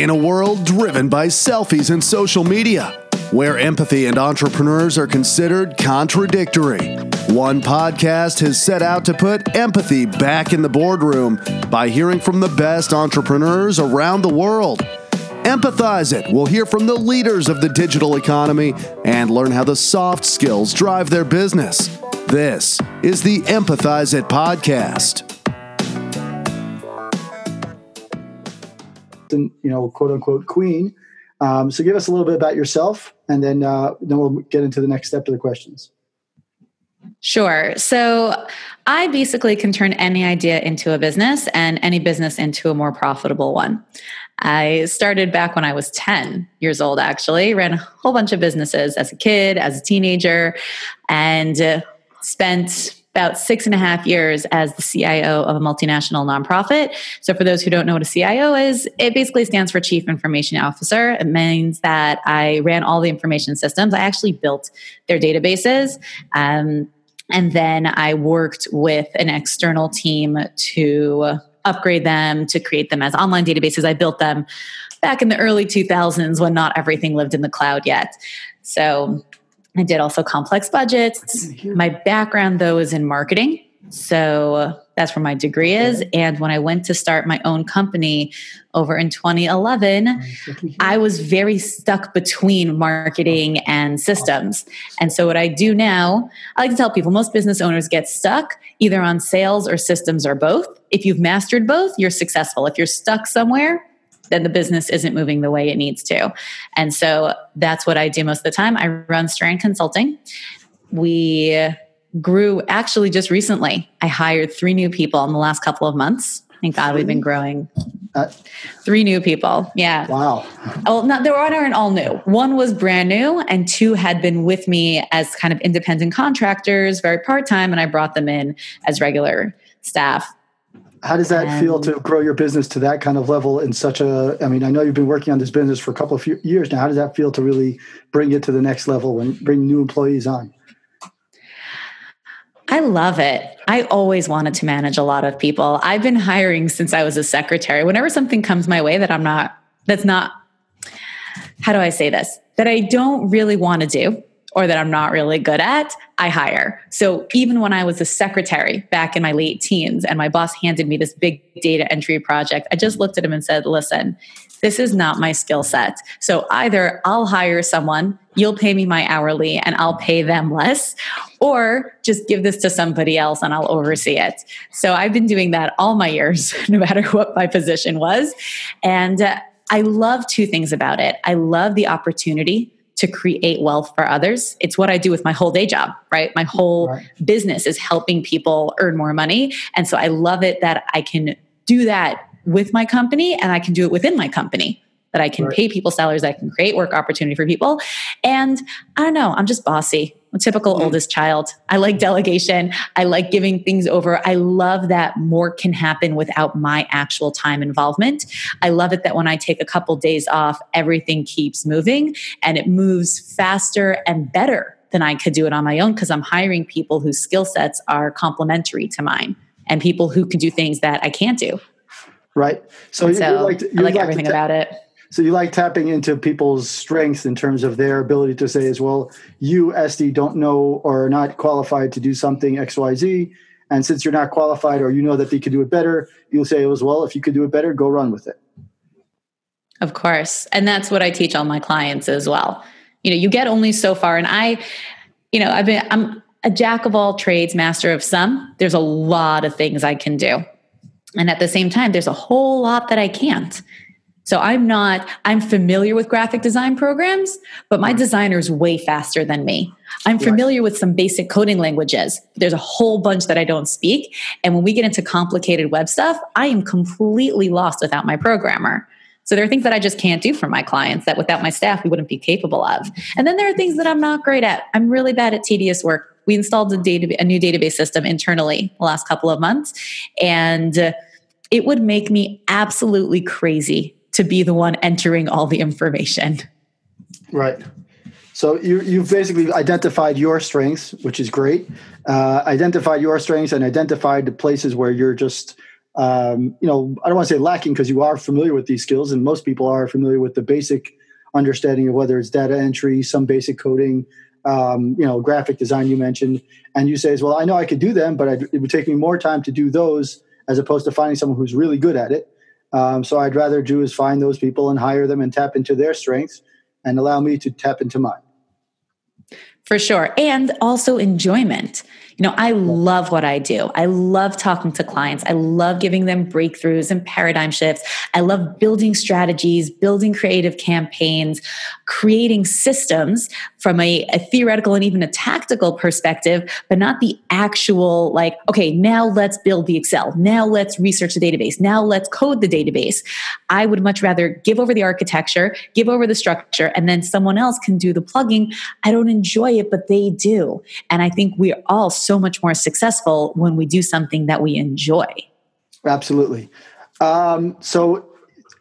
In a world driven by selfies and social media, where empathy and entrepreneurs are considered contradictory, one podcast has set out to put empathy back in the boardroom by hearing from the best entrepreneurs around the world. Empathize It We'll hear from the leaders of the digital economy and learn how the soft skills drive their business. This is the Empathize It podcast. And you know quote unquote queen um, so give us a little bit about yourself and then uh, then we'll get into the next step of the questions Sure. So I basically can turn any idea into a business and any business into a more profitable one. I started back when I was 10 years old, actually, ran a whole bunch of businesses as a kid, as a teenager, and uh, spent about six and a half years as the CIO of a multinational nonprofit. So, for those who don't know what a CIO is, it basically stands for Chief Information Officer. It means that I ran all the information systems. I actually built their databases. Um, and then I worked with an external team to upgrade them, to create them as online databases. I built them back in the early 2000s when not everything lived in the cloud yet. So, I did also complex budgets. My background, though, is in marketing. So uh, that's where my degree is. And when I went to start my own company over in 2011, I was very stuck between marketing and systems. And so what I do now, I like to tell people most business owners get stuck either on sales or systems or both. If you've mastered both, you're successful. If you're stuck somewhere, then the business isn't moving the way it needs to. And so that's what I do most of the time. I run Strand Consulting. We grew actually just recently. I hired three new people in the last couple of months. Thank God we've been growing. Uh, three new people. Yeah. Wow. Well, not there aren't all new. One was brand new, and two had been with me as kind of independent contractors, very part time, and I brought them in as regular staff how does that and, feel to grow your business to that kind of level in such a i mean i know you've been working on this business for a couple of years now. How does that feel to really bring it to the next level and bring new employees on? I love it. I always wanted to manage a lot of people. I've been hiring since i was a secretary. Whenever something comes my way that i'm not that's not how do i say this? That i don't really want to do or that I'm not really good at, I hire. So even when I was a secretary back in my late teens and my boss handed me this big data entry project, I just looked at him and said, listen, this is not my skill set. So either I'll hire someone, you'll pay me my hourly and I'll pay them less, or just give this to somebody else and I'll oversee it. So I've been doing that all my years, no matter what my position was. And uh, I love two things about it. I love the opportunity to create wealth for others. It's what I do with my whole day job, right? My whole right. business is helping people earn more money. And so I love it that I can do that with my company and I can do it within my company. That I can right. pay people salaries, I can create work opportunity for people. And I don't know, I'm just bossy. I'm a typical mm. oldest child. I like delegation. I like giving things over. I love that more can happen without my actual time involvement. I love it that when I take a couple days off, everything keeps moving and it moves faster and better than I could do it on my own because I'm hiring people whose skill sets are complementary to mine and people who can do things that I can't do. Right. So, so like to, I like, like everything about it so you like tapping into people's strengths in terms of their ability to say as well, you, Esty, don't know or are not qualified to do something XYZ. And since you're not qualified or you know that they could do it better, you'll say as well, if you could do it better, go run with it. Of course. And that's what I teach all my clients as well. You know, you get only so far. And I, you know, I've been I'm a jack of all trades, master of some. There's a lot of things I can do. And at the same time, there's a whole lot that I can't. So I'm not, I'm familiar with graphic design programs, but my mm-hmm. designer is way faster than me. I'm familiar with some basic coding languages. There's a whole bunch that I don't speak. And when we get into complicated web stuff, I am completely lost without my programmer. So there are things that I just can't do for my clients that without my staff, we wouldn't be capable of. And then there are things that I'm not great at. I'm really bad at tedious work. We installed a, data, a new database system internally the last couple of months, and it would make me absolutely crazy to be the one entering all the information. Right. So you, you've basically identified your strengths, which is great. Uh, identified your strengths and identified the places where you're just um, you know, I don't want to say lacking because you are familiar with these skills, and most people are familiar with the basic understanding of whether it's data entry, some basic coding, um, you know, graphic design you mentioned, and you say, well, I know I could do them, but it would take me more time to do those as opposed to finding someone who's really good at it. Um, so I'd rather do is find those people and hire them and tap into their strengths and allow me to tap into mine. For sure. And also enjoyment. You know, I love what I do. I love talking to clients. I love giving them breakthroughs and paradigm shifts. I love building strategies, building creative campaigns, creating systems from a, a, theoretical and even a tactical perspective, but not the actual, like, okay, now let's build the Excel. Now let's research the database. Now let's code the database. I would much rather give over the architecture, give over the structure, and then someone else can do the plugging. I don't enjoy it, but they do. And I think we're all so so much more successful when we do something that we enjoy. Absolutely. Um, so,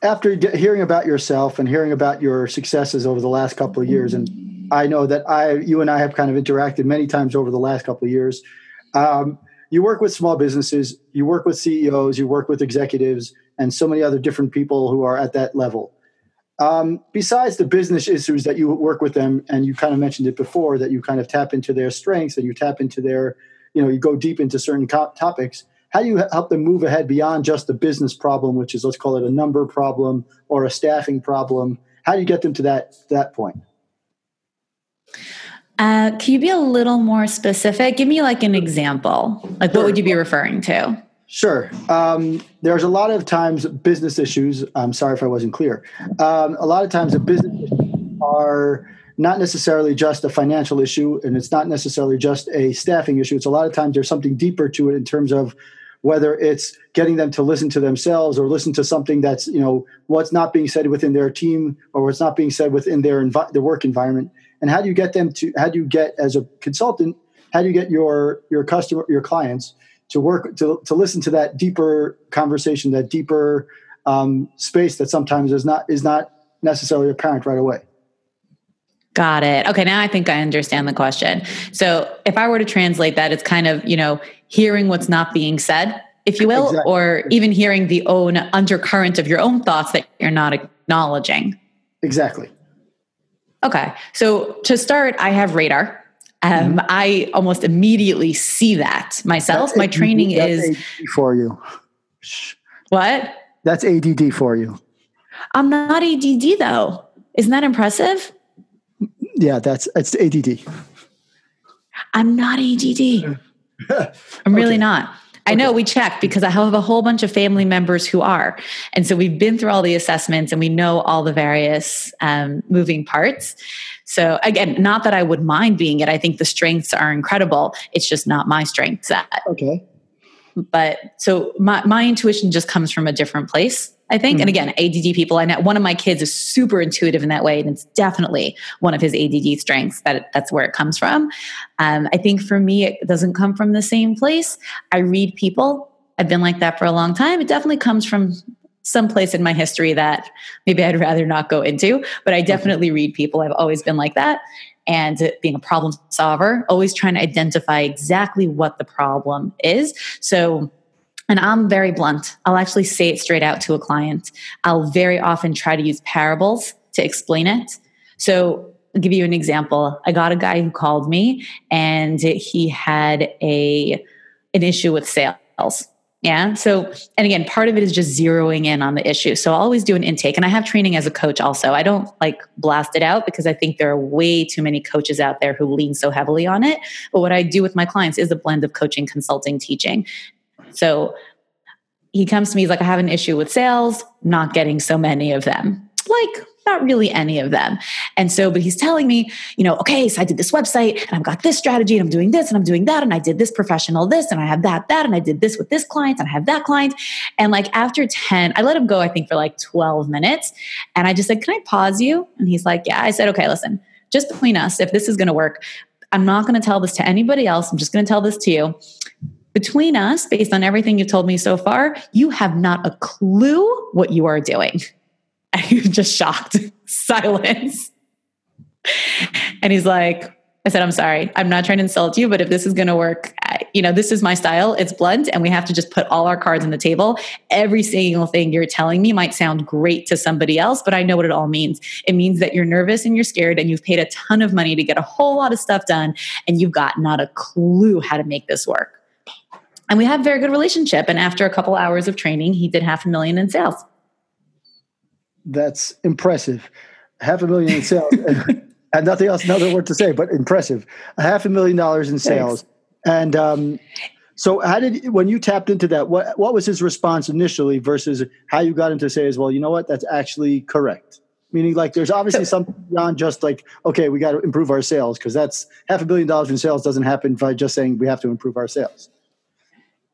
after hearing about yourself and hearing about your successes over the last couple of years, and I know that I, you and I have kind of interacted many times over the last couple of years. Um, you work with small businesses, you work with CEOs, you work with executives, and so many other different people who are at that level. Um, besides the business issues that you work with them, and you kind of mentioned it before, that you kind of tap into their strengths and you tap into their, you know, you go deep into certain co- topics. How do you help them move ahead beyond just the business problem, which is let's call it a number problem or a staffing problem? How do you get them to that that point? Uh, can you be a little more specific? Give me like an example. Like, what would you be referring to? Sure. Um, there's a lot of times business issues. I'm sorry if I wasn't clear. Um, a lot of times the business are not necessarily just a financial issue, and it's not necessarily just a staffing issue. It's a lot of times there's something deeper to it in terms of whether it's getting them to listen to themselves or listen to something that's you know what's not being said within their team or what's not being said within their envi- the work environment. And how do you get them to? How do you get as a consultant? How do you get your your customer your clients to work to, to listen to that deeper conversation that deeper um, space that sometimes is not is not necessarily apparent right away. Got it. Okay now i think i understand the question. So if i were to translate that it's kind of you know hearing what's not being said if you will exactly. or even hearing the own undercurrent of your own thoughts that you're not acknowledging. Exactly. Okay so to start i have radar um, mm-hmm. I almost immediately see that myself. That's My ADD, training is ADD for you. What? That's ADD for you. I'm not ADD though. Isn't that impressive? Yeah, that's it's ADD. I'm not ADD. I'm really okay. not. I know we check because I have a whole bunch of family members who are. And so we've been through all the assessments and we know all the various um, moving parts. So again, not that I would mind being it. I think the strengths are incredible. It's just not my strength set. Okay. But so my, my intuition just comes from a different place. I think. Mm-hmm. And again, ADD people, I know one of my kids is super intuitive in that way. And it's definitely one of his ADD strengths that that's where it comes from. Um, I think for me, it doesn't come from the same place. I read people. I've been like that for a long time. It definitely comes from some place in my history that maybe I'd rather not go into, but I mm-hmm. definitely read people. I've always been like that. And being a problem solver, always trying to identify exactly what the problem is. So, and I'm very blunt. I'll actually say it straight out to a client. I'll very often try to use parables to explain it. So, I'll give you an example. I got a guy who called me and he had a an issue with sales yeah. So, and again, part of it is just zeroing in on the issue. So, I'll always do an intake, and I have training as a coach also. I don't like blast it out because I think there are way too many coaches out there who lean so heavily on it. But what I do with my clients is a blend of coaching, consulting, teaching. So, he comes to me, he's like, I have an issue with sales, not getting so many of them. Like, not really any of them. And so, but he's telling me, you know, okay, so I did this website and I've got this strategy and I'm doing this and I'm doing that and I did this professional this and I have that, that, and I did this with this client and I have that client. And like after 10, I let him go, I think for like 12 minutes. And I just said, can I pause you? And he's like, yeah. I said, okay, listen, just between us, if this is going to work, I'm not going to tell this to anybody else. I'm just going to tell this to you between us, based on everything you've told me so far, you have not a clue what you are doing. And he was just shocked, silence. And he's like, I said, I'm sorry. I'm not trying to insult you, but if this is going to work, you know, this is my style. It's blunt, and we have to just put all our cards on the table. Every single thing you're telling me might sound great to somebody else, but I know what it all means. It means that you're nervous and you're scared, and you've paid a ton of money to get a whole lot of stuff done, and you've got not a clue how to make this work. And we had a very good relationship. And after a couple hours of training, he did half a million in sales. That's impressive. Half a million in sales. and nothing else, another word to say, but impressive. A half a million dollars in sales. Thanks. And um, so, how did when you tapped into that? What what was his response initially versus how you got him to say as well? You know what? That's actually correct. Meaning, like, there's obviously something beyond just like, okay, we got to improve our sales because that's half a billion dollars in sales doesn't happen by just saying we have to improve our sales.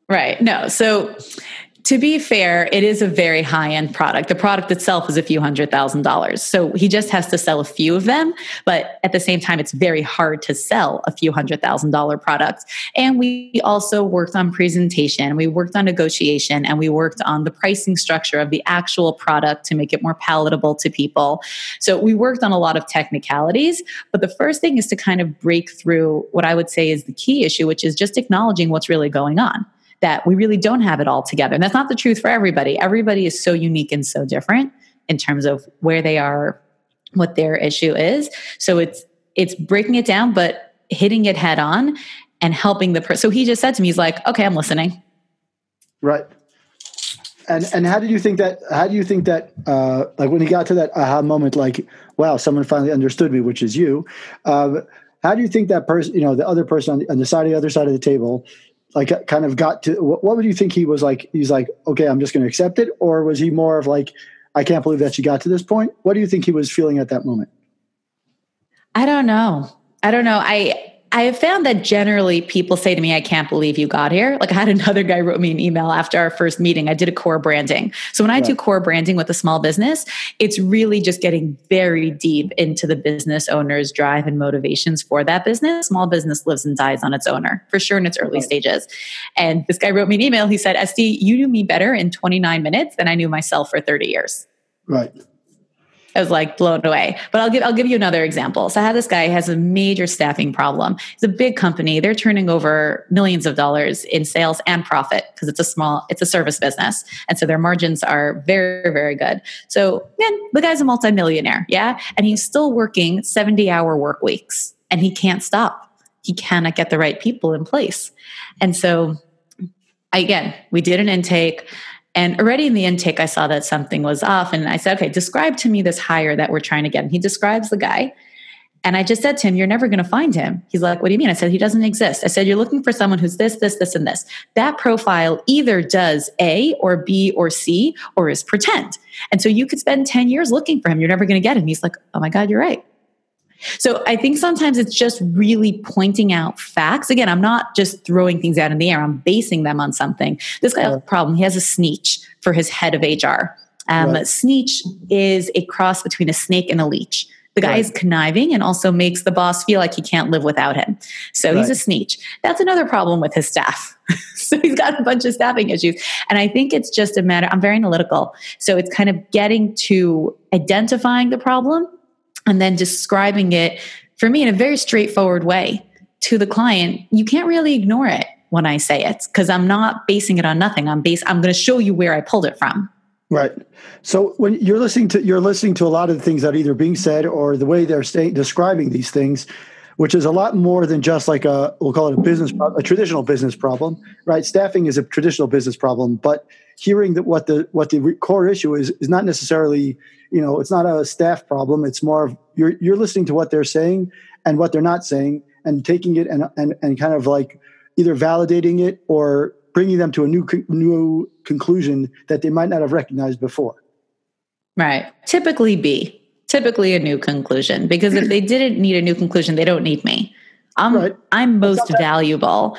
Right. No. So to be fair, it is a very high end product. The product itself is a few hundred thousand dollars. So he just has to sell a few of them. But at the same time, it's very hard to sell a few hundred thousand dollar products. And we also worked on presentation, we worked on negotiation, and we worked on the pricing structure of the actual product to make it more palatable to people. So we worked on a lot of technicalities. But the first thing is to kind of break through what I would say is the key issue, which is just acknowledging what's really going on that we really don't have it all together. And that's not the truth for everybody. Everybody is so unique and so different in terms of where they are, what their issue is. So it's it's breaking it down, but hitting it head on and helping the person. So he just said to me, he's like, okay, I'm listening. Right. And and how did you think that? How do you think that? Uh, like when he got to that aha moment, like, wow, someone finally understood me, which is you. Um, how do you think that person, you know, the other person on the, on the side of the other side of the table, like kind of got to what, what would you think he was like he's like okay i'm just going to accept it or was he more of like i can't believe that she got to this point what do you think he was feeling at that moment? I don't know. I don't know. I I have found that generally people say to me, I can't believe you got here. Like I had another guy wrote me an email after our first meeting. I did a core branding. So when I do core branding with a small business, it's really just getting very deep into the business owner's drive and motivations for that business. Small business lives and dies on its owner for sure in its early right. stages. And this guy wrote me an email. He said, Esty, you knew me better in 29 minutes than I knew myself for 30 years. Right. I was like blown away. But I'll give I'll give you another example. So I have this guy has a major staffing problem. It's a big company. They're turning over millions of dollars in sales and profit because it's a small it's a service business. And so their margins are very very good. So, man, the guy's a multimillionaire, yeah? And he's still working 70-hour work weeks and he can't stop. He cannot get the right people in place. And so again, we did an intake and already in the intake, I saw that something was off. And I said, okay, describe to me this hire that we're trying to get. And he describes the guy. And I just said to him, You're never going to find him. He's like, What do you mean? I said, He doesn't exist. I said, You're looking for someone who's this, this, this, and this. That profile either does A or B or C or is pretend. And so you could spend 10 years looking for him. You're never going to get him. He's like, Oh my God, you're right. So I think sometimes it's just really pointing out facts. Again, I'm not just throwing things out in the air, I'm basing them on something. This guy has a problem. He has a sneech for his head of HR. Um, right. Sneetch is a cross between a snake and a leech. The guy right. is conniving and also makes the boss feel like he can't live without him. So right. he's a sneech. That's another problem with his staff. so he's got a bunch of staffing issues. And I think it's just a matter, I'm very analytical. So it's kind of getting to identifying the problem and then describing it for me in a very straightforward way to the client you can't really ignore it when i say it because i'm not basing it on nothing. I'm base i'm going to show you where i pulled it from. Right. So when you're listening to you're listening to a lot of the things that are either being said or the way they're saying describing these things which is a lot more than just like a we'll call it a business a traditional business problem right? Staffing is a traditional business problem but hearing that what the what the core issue is is not necessarily you know it's not a staff problem. It's more of you're you're listening to what they're saying and what they're not saying and taking it and and, and kind of like either validating it or bringing them to a new new conclusion that they might not have recognized before. Right. Typically b typically a new conclusion because if they didn't need a new conclusion they don't need me i'm right. i'm most valuable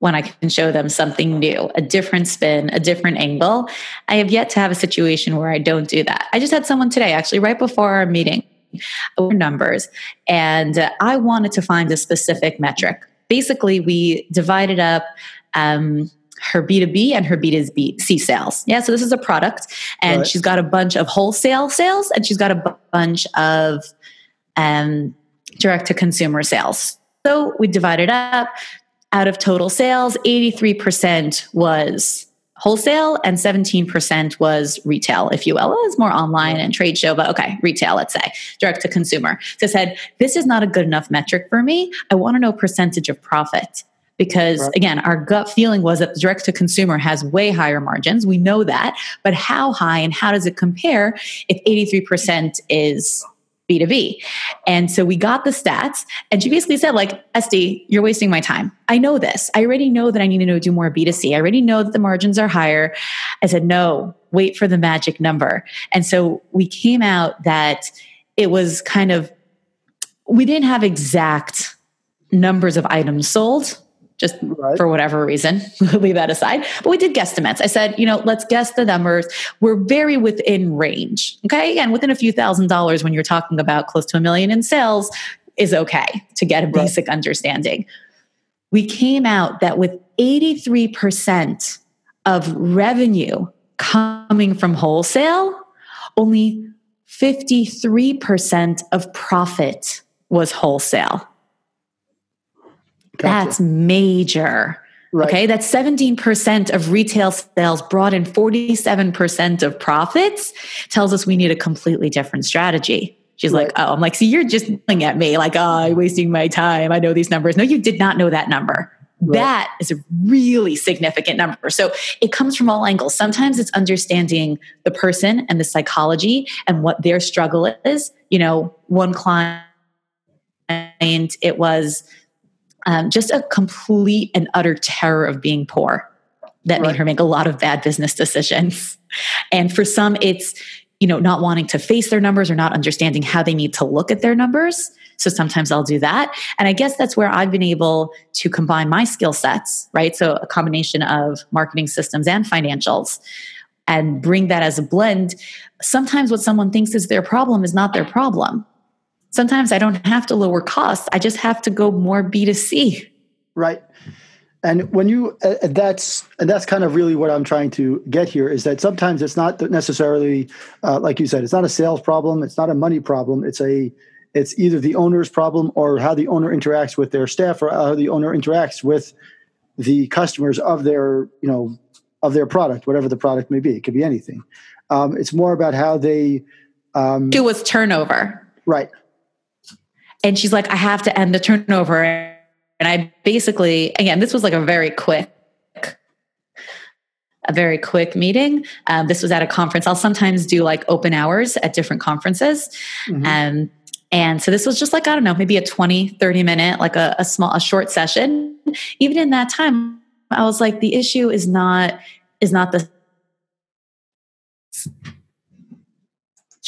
when I can show them something new, a different spin, a different angle. I have yet to have a situation where I don't do that. I just had someone today, actually, right before our meeting, numbers, and I wanted to find a specific metric. Basically, we divided up um, her B2B and her B2C sales. Yeah, so this is a product, and right. she's got a bunch of wholesale sales, and she's got a bunch of um, direct to consumer sales. So we divided up. Out of total sales, 83% was wholesale and 17% was retail, if you will. It was more online and trade show, but okay, retail, let's say, direct to consumer. So I said, this is not a good enough metric for me. I want to know percentage of profit because right. again our gut feeling was that direct to consumer has way higher margins we know that but how high and how does it compare if 83% is B2B. And so we got the stats and she basically said like, Esty, you're wasting my time. I know this. I already know that I need to do more B2C. I already know that the margins are higher. I said, no, wait for the magic number. And so we came out that it was kind of, we didn't have exact numbers of items sold just right. for whatever reason. leave that aside. But we did guesstimates. I said, you know, let's guess the numbers. We're very within range. Okay. Again, within a few thousand dollars when you're talking about close to a million in sales is okay to get a basic understanding. We came out that with 83% of revenue coming from wholesale, only 53% of profit was wholesale. Gotcha. That's major. Right. Okay, that's 17% of retail sales brought in 47% of profits, tells us we need a completely different strategy. She's right. like, oh, I'm like, see, you're just looking at me like, oh, I'm wasting my time. I know these numbers. No, you did not know that number. Right. That is a really significant number. So it comes from all angles. Sometimes it's understanding the person and the psychology and what their struggle is. You know, one client, and it was um, just a complete and utter terror of being poor that right. made her make a lot of bad business decisions. And for some, it's, you know, not wanting to face their numbers or not understanding how they need to look at their numbers. So sometimes I'll do that. And I guess that's where I've been able to combine my skill sets, right? So a combination of marketing systems and financials and bring that as a blend. Sometimes what someone thinks is their problem is not their problem sometimes I don't have to lower costs. I just have to go more B2C. Right. And when you uh, that's and that's kind of really what I'm trying to get here is that sometimes it's not necessarily uh, like you said it's not a sales problem it's not a money problem it's a it's either the owner's problem or how the owner interacts with their staff or how the owner interacts with the customers of their you know of their product whatever the product may be it could be anything um, it's more about how they um, do with turnover right and she's like, I have to end the turnover. And I basically, again, this was like a very quick, a very quick meeting. Um, this was at a conference. I'll sometimes do like open hours at different conferences. Mm-hmm. Um, and so this was just like, I don't know, maybe a 20, 30 minute, like a, a small, a short session. Even in that time, I was like, the issue is not, is not the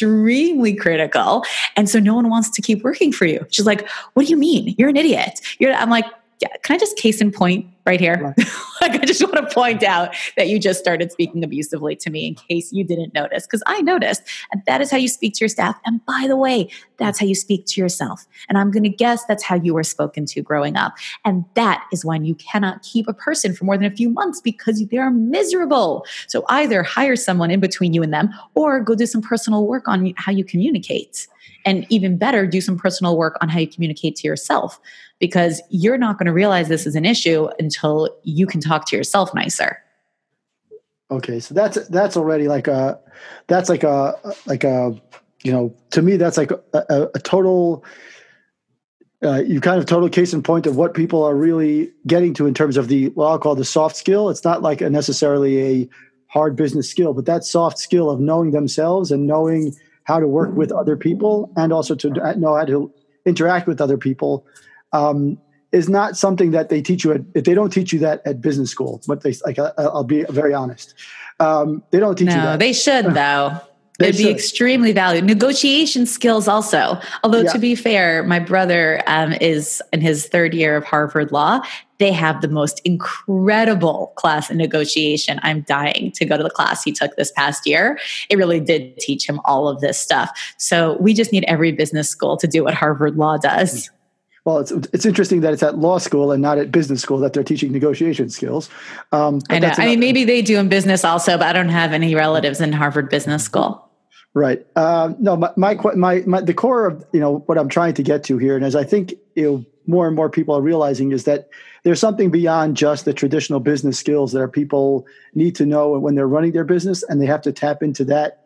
extremely critical. And so no one wants to keep working for you. She's like, What do you mean? You're an idiot. You're, I'm like, yeah, can I just case in point right here? like, I just want to point out that you just started speaking abusively to me in case you didn't notice, because I noticed. And that is how you speak to your staff. And by the way, that's how you speak to yourself. And I'm going to guess that's how you were spoken to growing up. And that is when you cannot keep a person for more than a few months because they're miserable. So either hire someone in between you and them or go do some personal work on how you communicate. And even better, do some personal work on how you communicate to yourself because you're not going to realize this is an issue until you can talk to yourself nicer. Okay, so that's that's already like a that's like a like a you know to me that's like a, a, a total uh, you kind of total case in point of what people are really getting to in terms of the what I'll call the soft skill. It's not like a necessarily a hard business skill, but that soft skill of knowing themselves and knowing how to work with other people and also to know how to interact with other people um, is not something that they teach you at, if they don't teach you that at business school but they like I, will be very honest um, they don't teach no, you that they should though they It'd should. be extremely valued. Negotiation skills also. Although yeah. to be fair, my brother um, is in his third year of Harvard Law. They have the most incredible class in negotiation. I'm dying to go to the class he took this past year. It really did teach him all of this stuff. So we just need every business school to do what Harvard Law does. Well, it's it's interesting that it's at law school and not at business school that they're teaching negotiation skills. Um, I know. I mean, maybe they do in business also, but I don't have any relatives in Harvard Business School. Right. Uh, no, my, my, my, my, the core of, you know, what I'm trying to get to here, and as I think, you know, more and more people are realizing is that there's something beyond just the traditional business skills that our people need to know when they're running their business and they have to tap into that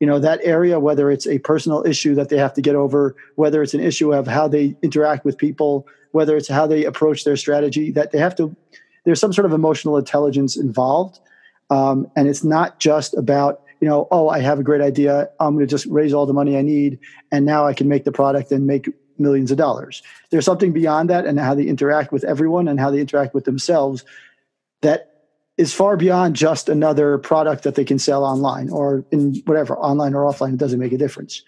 you know that area whether it's a personal issue that they have to get over whether it's an issue of how they interact with people whether it's how they approach their strategy that they have to there's some sort of emotional intelligence involved. Um, and it's not just about you know oh i have a great idea. I'm going to just raise all the money i need and now i can make the product and make millions of dollars. There's something beyond that and how they interact with everyone and how they interact with themselves that is far beyond just another product that they can sell online or in whatever online or offline it doesn't make a difference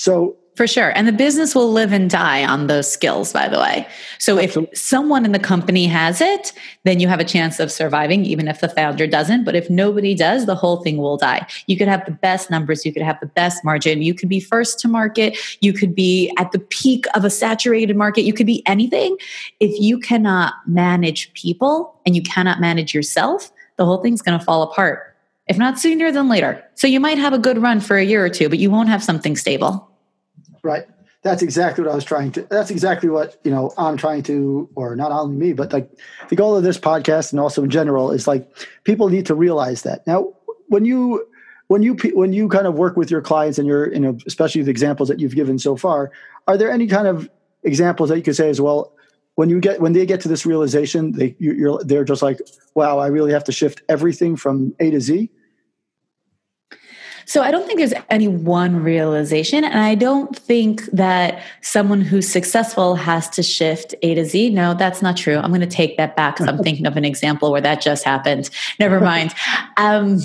so for sure. And the business will live and die on those skills, by the way. So Absolutely. if someone in the company has it, then you have a chance of surviving, even if the founder doesn't. But if nobody does, the whole thing will die. You could have the best numbers, you could have the best margin, you could be first to market, you could be at the peak of a saturated market, you could be anything. If you cannot manage people and you cannot manage yourself, the whole thing's going to fall apart. If not sooner than later. So you might have a good run for a year or two, but you won't have something stable. Right. That's exactly what I was trying to. That's exactly what you know. I'm trying to, or not only me, but like the goal of this podcast and also in general is like people need to realize that. Now, when you when you when you kind of work with your clients and you're you know especially the examples that you've given so far, are there any kind of examples that you could say as well? When you get when they get to this realization, they you're they're just like, wow, I really have to shift everything from A to Z so I don't think there's any one realization. And I don't think that someone who's successful has to shift A to Z. No, that's not true. I'm going to take that back because I'm thinking of an example where that just happened. Never mind. Um,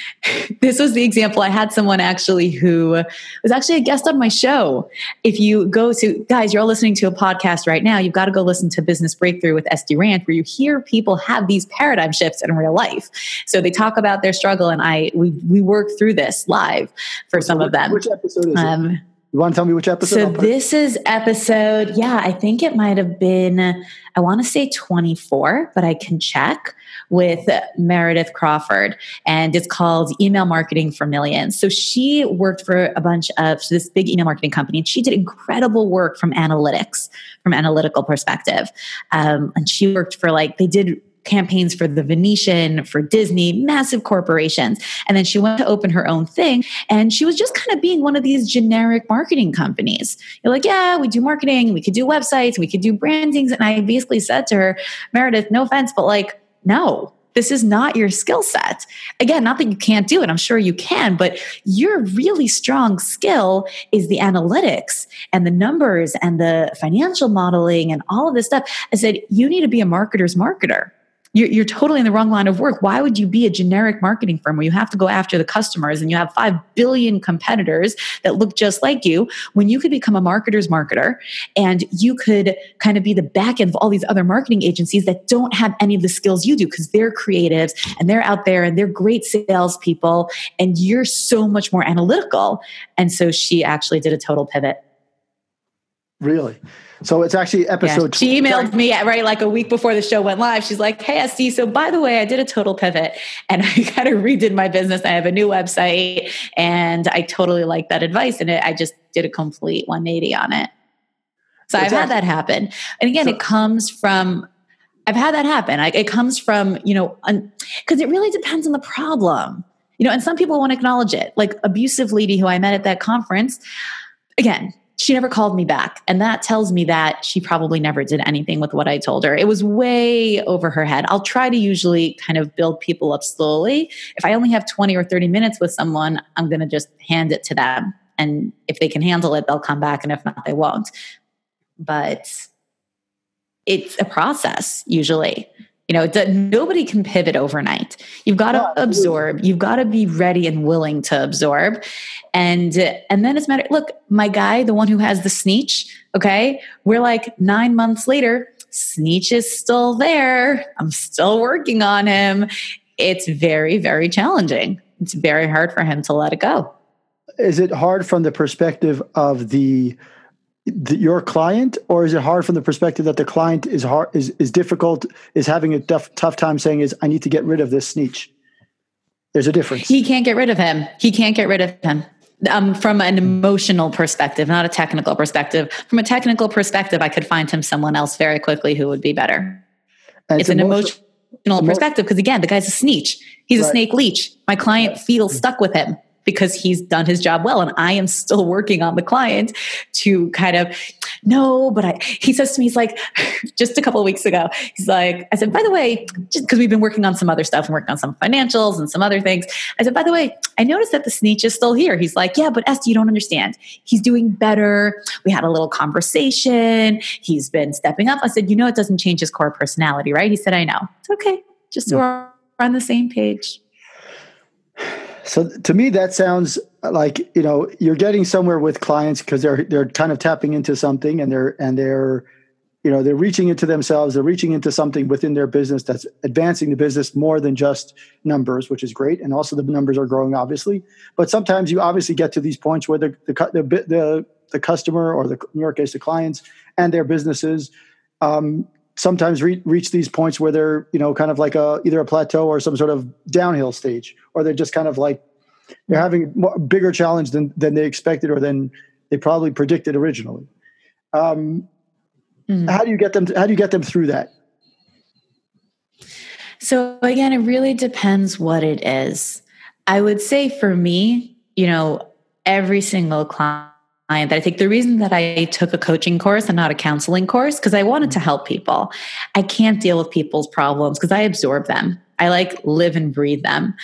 this was the example. I had someone actually who was actually a guest on my show. If you go to, guys, you're all listening to a podcast right now, you've got to go listen to Business Breakthrough with Esty Rand, where you hear people have these paradigm shifts in real life. So they talk about their struggle, and I we we work through this live for some of them. Which episode is um, it? You want to tell me which episode? So this is episode, yeah, I think it might have been, I want to say 24, but I can check with Meredith Crawford, and it's called Email Marketing for Millions. So she worked for a bunch of this big email marketing company, and she did incredible work from analytics, from analytical perspective. Um, and she worked for like they did campaigns for the Venetian, for Disney, massive corporations. And then she went to open her own thing and she was just kind of being one of these generic marketing companies. You're like, yeah, we do marketing, we could do websites, we could do brandings. And I basically said to her, Meredith, no offense, but like, no, this is not your skill set. Again, not that you can't do it, I'm sure you can, but your really strong skill is the analytics and the numbers and the financial modeling and all of this stuff. I said, you need to be a marketer's marketer you're, you're totally in the wrong line of work. Why would you be a generic marketing firm where you have to go after the customers and you have 5 billion competitors that look just like you when you could become a marketer's marketer and you could kind of be the back end of all these other marketing agencies that don't have any of the skills you do because they're creatives and they're out there and they're great salespeople and you're so much more analytical. And so she actually did a total pivot. Really? So it's actually episode. Yeah, she emailed me right like a week before the show went live. She's like, "Hey, Esty, so by the way, I did a total pivot and I kind of redid my business. I have a new website, and I totally like that advice. And it, I just did a complete 180 on it. So I've had that happen. And again, so, it comes from. I've had that happen. I, it comes from you know, because it really depends on the problem. You know, and some people won't acknowledge it. Like abusive lady who I met at that conference. Again, she never called me back. And that tells me that she probably never did anything with what I told her. It was way over her head. I'll try to usually kind of build people up slowly. If I only have 20 or 30 minutes with someone, I'm going to just hand it to them. And if they can handle it, they'll come back. And if not, they won't. But it's a process usually. You know, nobody can pivot overnight. You've got to absorb. You've got to be ready and willing to absorb, and and then it's a matter. Look, my guy, the one who has the sneech. Okay, we're like nine months later. Sneech is still there. I'm still working on him. It's very, very challenging. It's very hard for him to let it go. Is it hard from the perspective of the the, your client, or is it hard from the perspective that the client is hard is is difficult, is having a tough tough time saying is I need to get rid of this sneech? There's a difference. He can't get rid of him. He can't get rid of him. um, from an emotional perspective, not a technical perspective. From a technical perspective, I could find him someone else very quickly who would be better. And it's, an emotional, emotional perspective because again, the guy's a sneech. He's right. a snake leech. My client feels stuck with him because he's done his job well. And I am still working on the client to kind of, no, but I, he says to me, he's like, just a couple of weeks ago, he's like, I said, by the way, just because we've been working on some other stuff and working on some financials and some other things. I said, by the way, I noticed that the sneech is still here. He's like, yeah, but Esther, you don't understand. He's doing better. We had a little conversation. He's been stepping up. I said, you know, it doesn't change his core personality, right? He said, I know. It's okay. Just so we're on the same page. So to me, that sounds like you know you're getting somewhere with clients because they're they're kind of tapping into something and they're and they're you know they're reaching into themselves they're reaching into something within their business that's advancing the business more than just numbers which is great. And also the numbers are growing obviously. But sometimes you obviously get to these points where the the the, the, the customer or the in your case the clients and their businesses um, sometimes re- reach these points where they're you know kind of like a either a plateau or some sort of downhill stage or they're just kind of like they're having a bigger challenge than than they expected or than they probably predicted originally. Um, mm-hmm. how do you get them to, how do you get them through that? So again it really depends what it is. I would say for me you know every single client client that I think the reason that I took a coaching course and not a counseling course because I wanted to help people. I can't deal with people's problems because I absorb them. I like live and breathe them.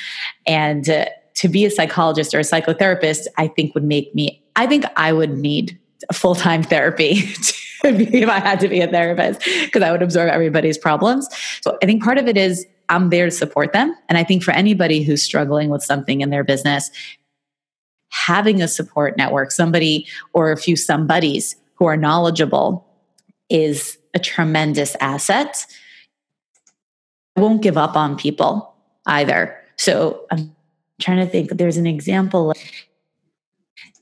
And uh, to be a psychologist or a psychotherapist, I think would make me, I think I would need full time therapy if I had to be a therapist because I would absorb everybody's problems. So I think part of it is I'm there to support them. And I think for anybody who's struggling with something in their business, having a support network, somebody or a few somebodies who are knowledgeable is a tremendous asset. I won't give up on people either. So I'm trying to think, there's an example.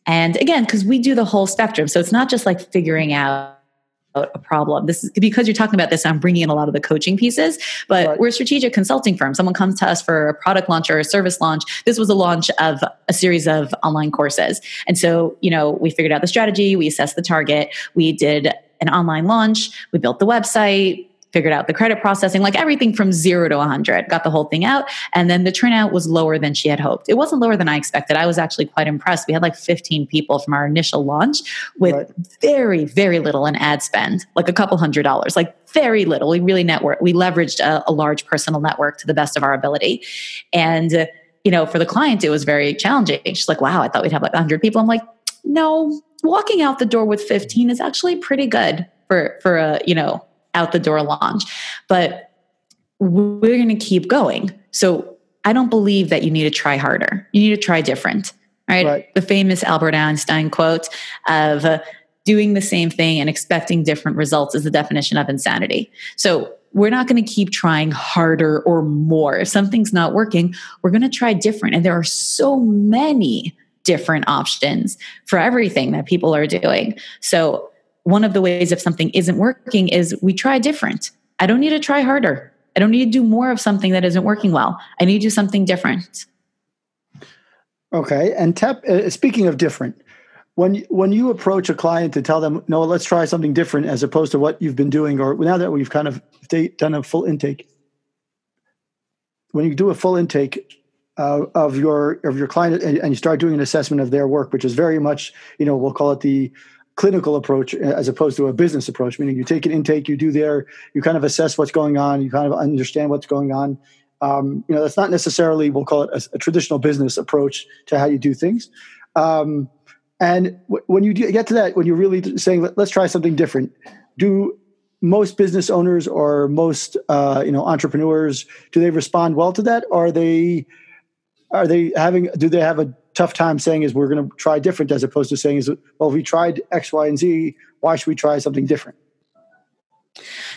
And again, because we do the whole spectrum. So it's not just like figuring out a problem. This is because you're talking about this. I'm bringing in a lot of the coaching pieces, but right. we're a strategic consulting firm. Someone comes to us for a product launch or a service launch. This was a launch of a series of online courses. And so, you know, we figured out the strategy, we assessed the target, we did an online launch, we built the website, figured out the credit processing, like everything from zero to 100, got the whole thing out. And then the turnout was lower than she had hoped. It wasn't lower than I expected. I was actually quite impressed. We had like 15 people from our initial launch with right. very, very little in ad spend, like a couple hundred dollars, like very little. We really network, we leveraged a, a large personal network to the best of our ability. And, you know, for the client, it was very challenging. She's like, wow, I thought we'd have like 100 people. I'm like, no, walking out the door with 15 is actually pretty good for, for a, you know, out the door launch. But we're going to keep going. So I don't believe that you need to try harder. You need to try different, right? right. The famous Albert Einstein quote of uh, doing the same thing and expecting different results is the definition of insanity. So we're not going to keep trying harder or more. If something's not working, we're going to try different. And there are so many different options for everything that people are doing. So one of the ways if something isn't working is we try different. I don't need to try harder. I don't need to do more of something that isn't working well. I need to do something different. Okay. And tap, uh, speaking of different, when when you approach a client to tell them, no, let's try something different as opposed to what you've been doing, or now that we've kind of done a full intake, when you do a full intake uh, of your of your client and, and you start doing an assessment of their work, which is very much, you know, we'll call it the clinical approach as opposed to a business approach meaning you take an intake you do there you kind of assess what's going on you kind of understand what's going on. Um, you know that's not necessarily we'll call it a, a, traditional business approach to how you do things. Um, and w- when you get to that when you're really saying Let, us try something different do most business owners or most uh, you know entrepreneurs do they respond well to that? Or are they are they having do they have a tough time saying is we're going to try different as opposed to saying is well if we tried x y and z why should we try something different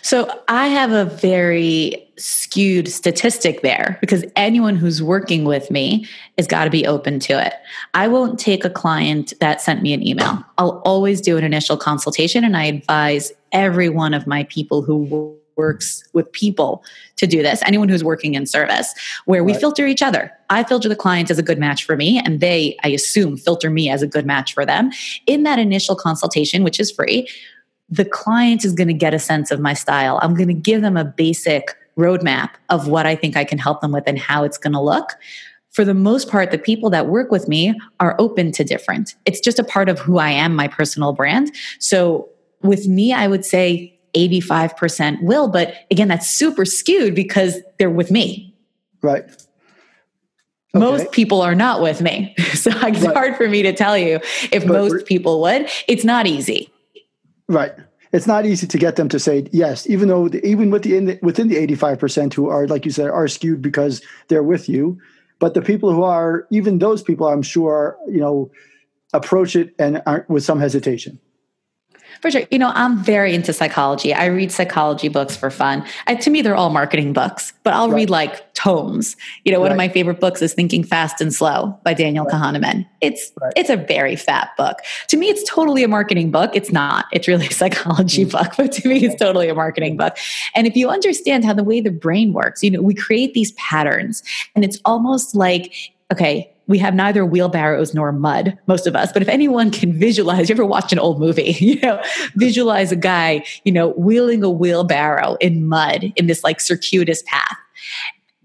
so I have a very skewed statistic there because anyone who's working with me has got to be open to it. I won't take a client that sent me an email. I'll always do an initial consultation and I advise every one of my people who works with people to do this, anyone who's working in service, where we Right. filter each other. I filter the client as a good match for me, and they, I assume, filter me as a good match for them. In that initial consultation, which is free, the client is going to get a sense of my style. I'm going to give them a basic roadmap of what I think I can help them with and how it's going to look. For the most part, the people that work with me are open to different. It's just a part of who I am, my personal brand. So with me, I would say 85% will, but again, that's super skewed because they're with me. Right. Most people are not with me. So it's Right. hard for me to tell you if But most people would. It's not easy. Right. It's not easy to get them to say yes, even though the, even with the, in the within the eighty five percent who are like you said are skewed because they're with you, but the people who are even those people I'm sure you know approach it and aren't with some hesitation. For sure. You know, I'm very into psychology. I read psychology books for fun. I, to me, they're all marketing books, but I'll Right. read like tomes. You know, one of my favorite books is Thinking Fast and Slow by Daniel Kahneman. It's Right. it's a very fat book. To me, it's totally a marketing book. It's not. It's really a psychology Mm. book, but to me, it's totally a marketing book. And if you understand how the way the brain works, you know, we create these patterns, and it's almost like okay. We have neither wheelbarrows nor mud, most of us. But if anyone can visualize, you ever watch an old movie, you know, visualize a guy, you know, wheeling a wheelbarrow in mud in this like circuitous path.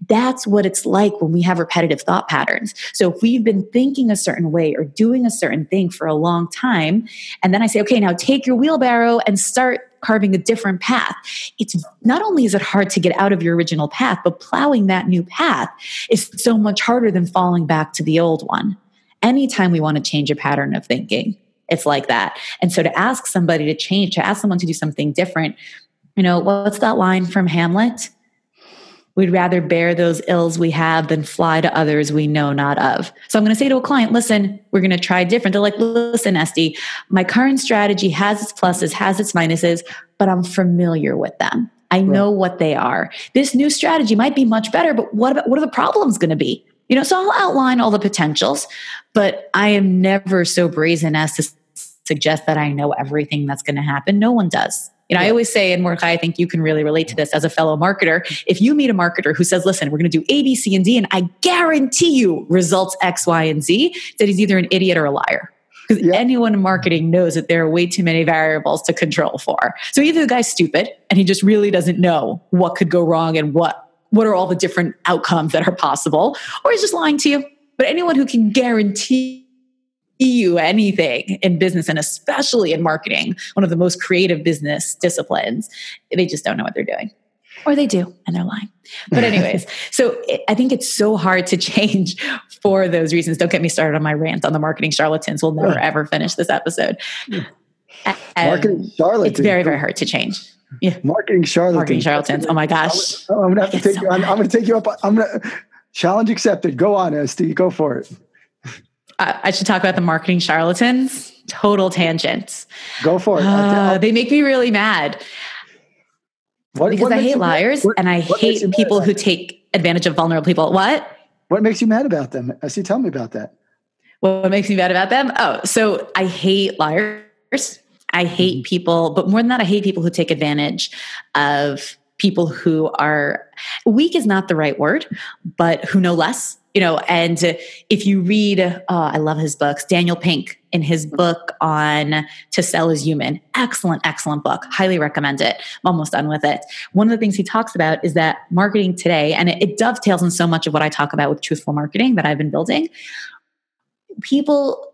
That's what it's like when we have repetitive thought patterns. So if we've been thinking a certain way or doing a certain thing for a long time, and then I say, okay, now take your wheelbarrow and start carving a different path. It's not only is it hard to get out of your original path, but plowing that new path is so much harder than falling back to the old one. Anytime we want to change a pattern of thinking, it's like that. And so to ask somebody to change, to ask someone to do something different, you know, what's that line from Hamlet? We'd rather bear those ills we have than fly to others we know not of. So I'm going to say to a client, listen, we're going to try different. They're like, listen, Esty, my current strategy has its pluses, has its minuses, but I'm familiar with them. I know what they are. This new strategy might be much better, but what about, what are the problems going to be? You know, so I'll outline all the potentials, but I am never so brazen as to suggest that I know everything that's going to happen. No one does. You know, I always say, and Mordecai, I think you can really relate to this as a fellow marketer. If you meet a marketer who says, listen, we're going to do A, B, C, and D, and I guarantee you results X, Y, and Z, that he's either an idiot or a liar. Because Yeah. anyone in marketing knows that there are way too many variables to control for. So either the guy's stupid and he just really doesn't know what could go wrong and what what are all the different outcomes that are possible, or he's just lying to you. But anyone who can guarantee you anything in business and especially in marketing, one of the most creative business disciplines, they just don't know what they're doing. Or they do, and they're lying. But, anyways, so it, I think it's so hard to change for those reasons. Don't get me started on my rant on the marketing charlatans. We'll never ever finish this episode. Um, Marketing charlatans. It's very, very hard to change. Yeah. Marketing charlatans. Marketing charlatans. Oh my gosh. I'm gonna have to take so you. I'm, I'm gonna take you up. I'm gonna challenge accepted. Go on, St. Go for it. I, I should talk about the marketing charlatans. Total tangents. Go for it. Uh, they make me really mad. What- because what I hate liars What- and I hate people who take advantage of vulnerable people. What? What makes you mad about them? I see. Tell me about that. What makes me mad about them? Oh, so I hate liars. I hate Mm-hmm. people, but more than that, I hate people who take advantage of people who are weak is not the right word, but who know less. You know, and if you read, uh, I love his books, Daniel Pink in his book on To Sell is Human. Excellent, excellent book. Highly recommend it. I'm almost done with it. One of the things he talks about is that marketing today, and it, it dovetails in so much of what I talk about with truthful marketing that I've been building. People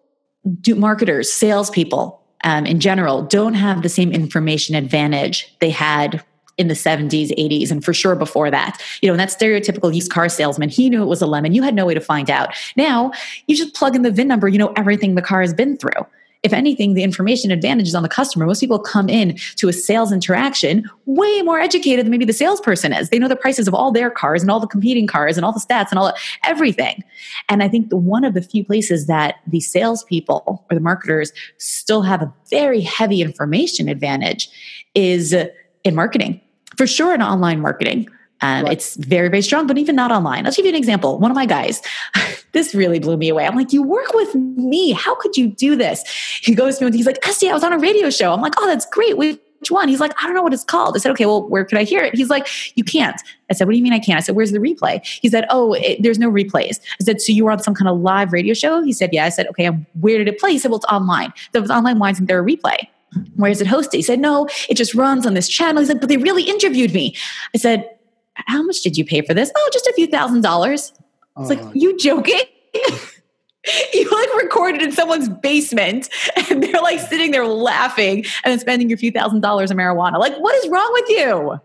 do marketers, salespeople um, in general don't have the same information advantage they had in the 70s, 80s, and for sure before that. You know, and that stereotypical used car salesman, he knew it was a lemon. You had no way to find out. Now you just plug in the VIN number, you know everything the car has been through. If anything, the information advantage is on the customer. Most people come in to a sales interaction way more educated than maybe the salesperson is. They know the prices of all their cars and all the competing cars and all the stats and all everything. And I think the, one of the few places that the salespeople or the marketers still have a very heavy information advantage is in marketing. For sure, in online marketing. Um, Right. It's very, very strong, but even not online. I'll give you an example. One of my guys, this really blew me away. I'm like, you work with me. How could you do this? He goes to me and he's like, Esty, I was on a radio show. I'm like, oh, that's great. Which one? He's like, I don't know what it's called. I said, okay, well, where could I hear it? He's like, you can't. I said, what do you mean I can't? I said, where's the replay? He said, oh, it, there's no replays. I said, so you were on some kind of live radio show? He said, yeah. I said, okay, where did it play? He said, well, it's online. So If it's online, why isn't there a replay? Where is it hosted? He said, no, it just runs on this channel. He said, but they really interviewed me. I said, how much did you pay for this? Oh, just a few thousand dollars. It's like, you joking? you like recorded in someone's basement and they're like sitting there laughing and then spending your few thousand dollars on marijuana. Like, what is wrong with you?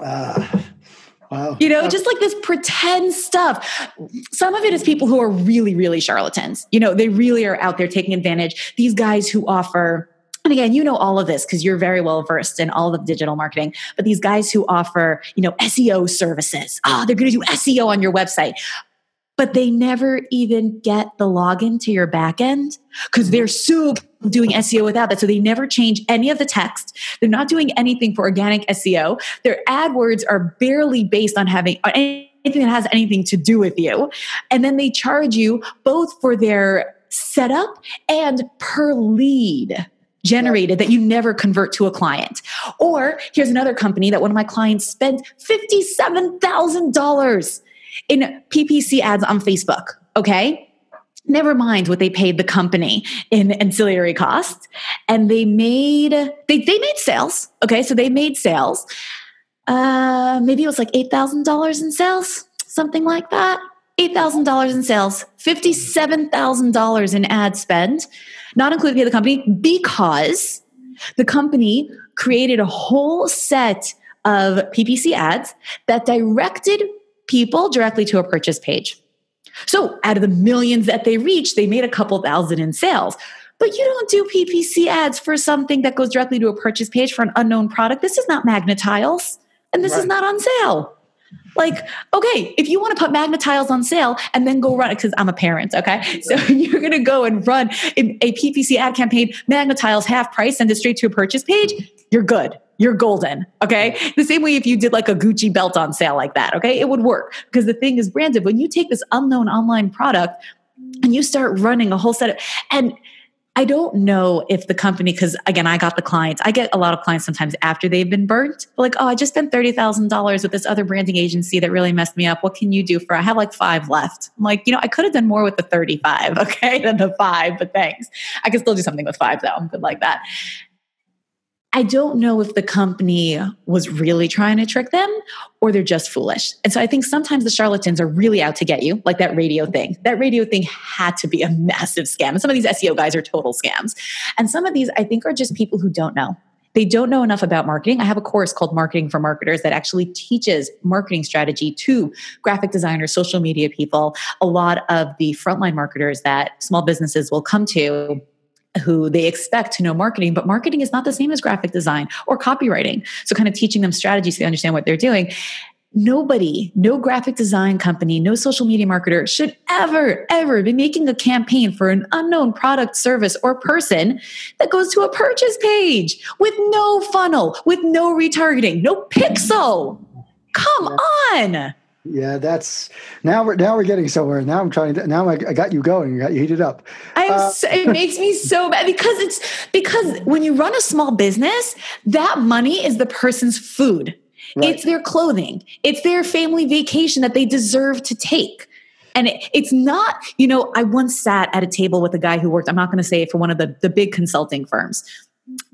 Uh, wow. You know, uh, just like this pretend stuff. Some of it is people who are really, really charlatans. You know, they really are out there taking advantage. These guys who offer, and again, you know all of this because you're very well versed in all of digital marketing. But these guys who offer, you know, SEO services, ah, oh, they're going to do SEO on your website but they never even get the login to your backend because they're so doing SEO without that. So they never change any of the text. They're not doing anything for organic SEO. Their AdWords are barely based on having anything that has anything to do with you. And then they charge you both for their setup and per lead generated that you never convert to a client. Or here's another company that one of my clients spent $57,000 in PPC ads on Facebook. Okay. Never mind what they paid the company in ancillary costs. And they made, they, they made sales. Okay. So they made sales. Uh, maybe it was like $8,000 in sales, something like that. $8,000 in sales, $57,000 in ad spend, not including pay the company because the company created a whole set of PPC ads that directed people directly to a purchase page. So out of the millions that they reach, they made a couple thousand in sales. But you don't do PPC ads for something that goes directly to a purchase page for an unknown product. This is not Magnet Tiles, and this right. is not on sale. Like, okay, if you want to put Magnet Tiles on sale and then go run it, because I'm a parent, okay? So you're going to go and run a, PPC ad campaign, Magnet Tiles half price, send it straight to a purchase page, you're good you're golden. Okay. The same way if you did like a Gucci belt on sale like that. Okay. It would work because the thing is branded. When you take this unknown online product and you start running a whole set of, and I don't know if the company, because again, I got the clients. I get a lot of clients sometimes after they've been burnt. Like, oh, I just spent thirty thousand dollars with this other branding agency that really messed me up. What can you do for? I have like five left. I'm like, you know, I could have done more with the thirty-five, okay, than the five, but thanks. I can still do something with five though. I'm good like that. I don't know if the company was really trying to trick them or they're just foolish. And so I think sometimes the charlatans are really out to get you, like that radio thing. That radio thing had to be a massive scam. And some of these SEO guys are total scams. And some of these, I think, are just people who don't know. They don't know enough about marketing. I have a course called Marketing for Marketers that actually teaches marketing strategy to graphic designers, social media people, a lot of the frontline marketers that small businesses will come to who they expect to know marketing, but marketing is not the same as graphic design or copywriting. So, kind of teaching them strategies so they understand what they're doing. Nobody, no graphic design company, no social media marketer should ever, ever be making a campaign for an unknown product, service, or person that goes to a purchase page with no funnel, with no retargeting, no pixel. Come on. Yeah, that's now we're now we're getting somewhere. Now I'm trying to now I, I got you going. I got you heated up. Uh, so, it makes me so bad because it's because when you run a small business, that money is the person's food. Right. It's their clothing. It's their family vacation that they deserve to take. And it, it's not, you know, I once sat at a table with a guy who worked, I'm not going to say for one of the, the big consulting firms.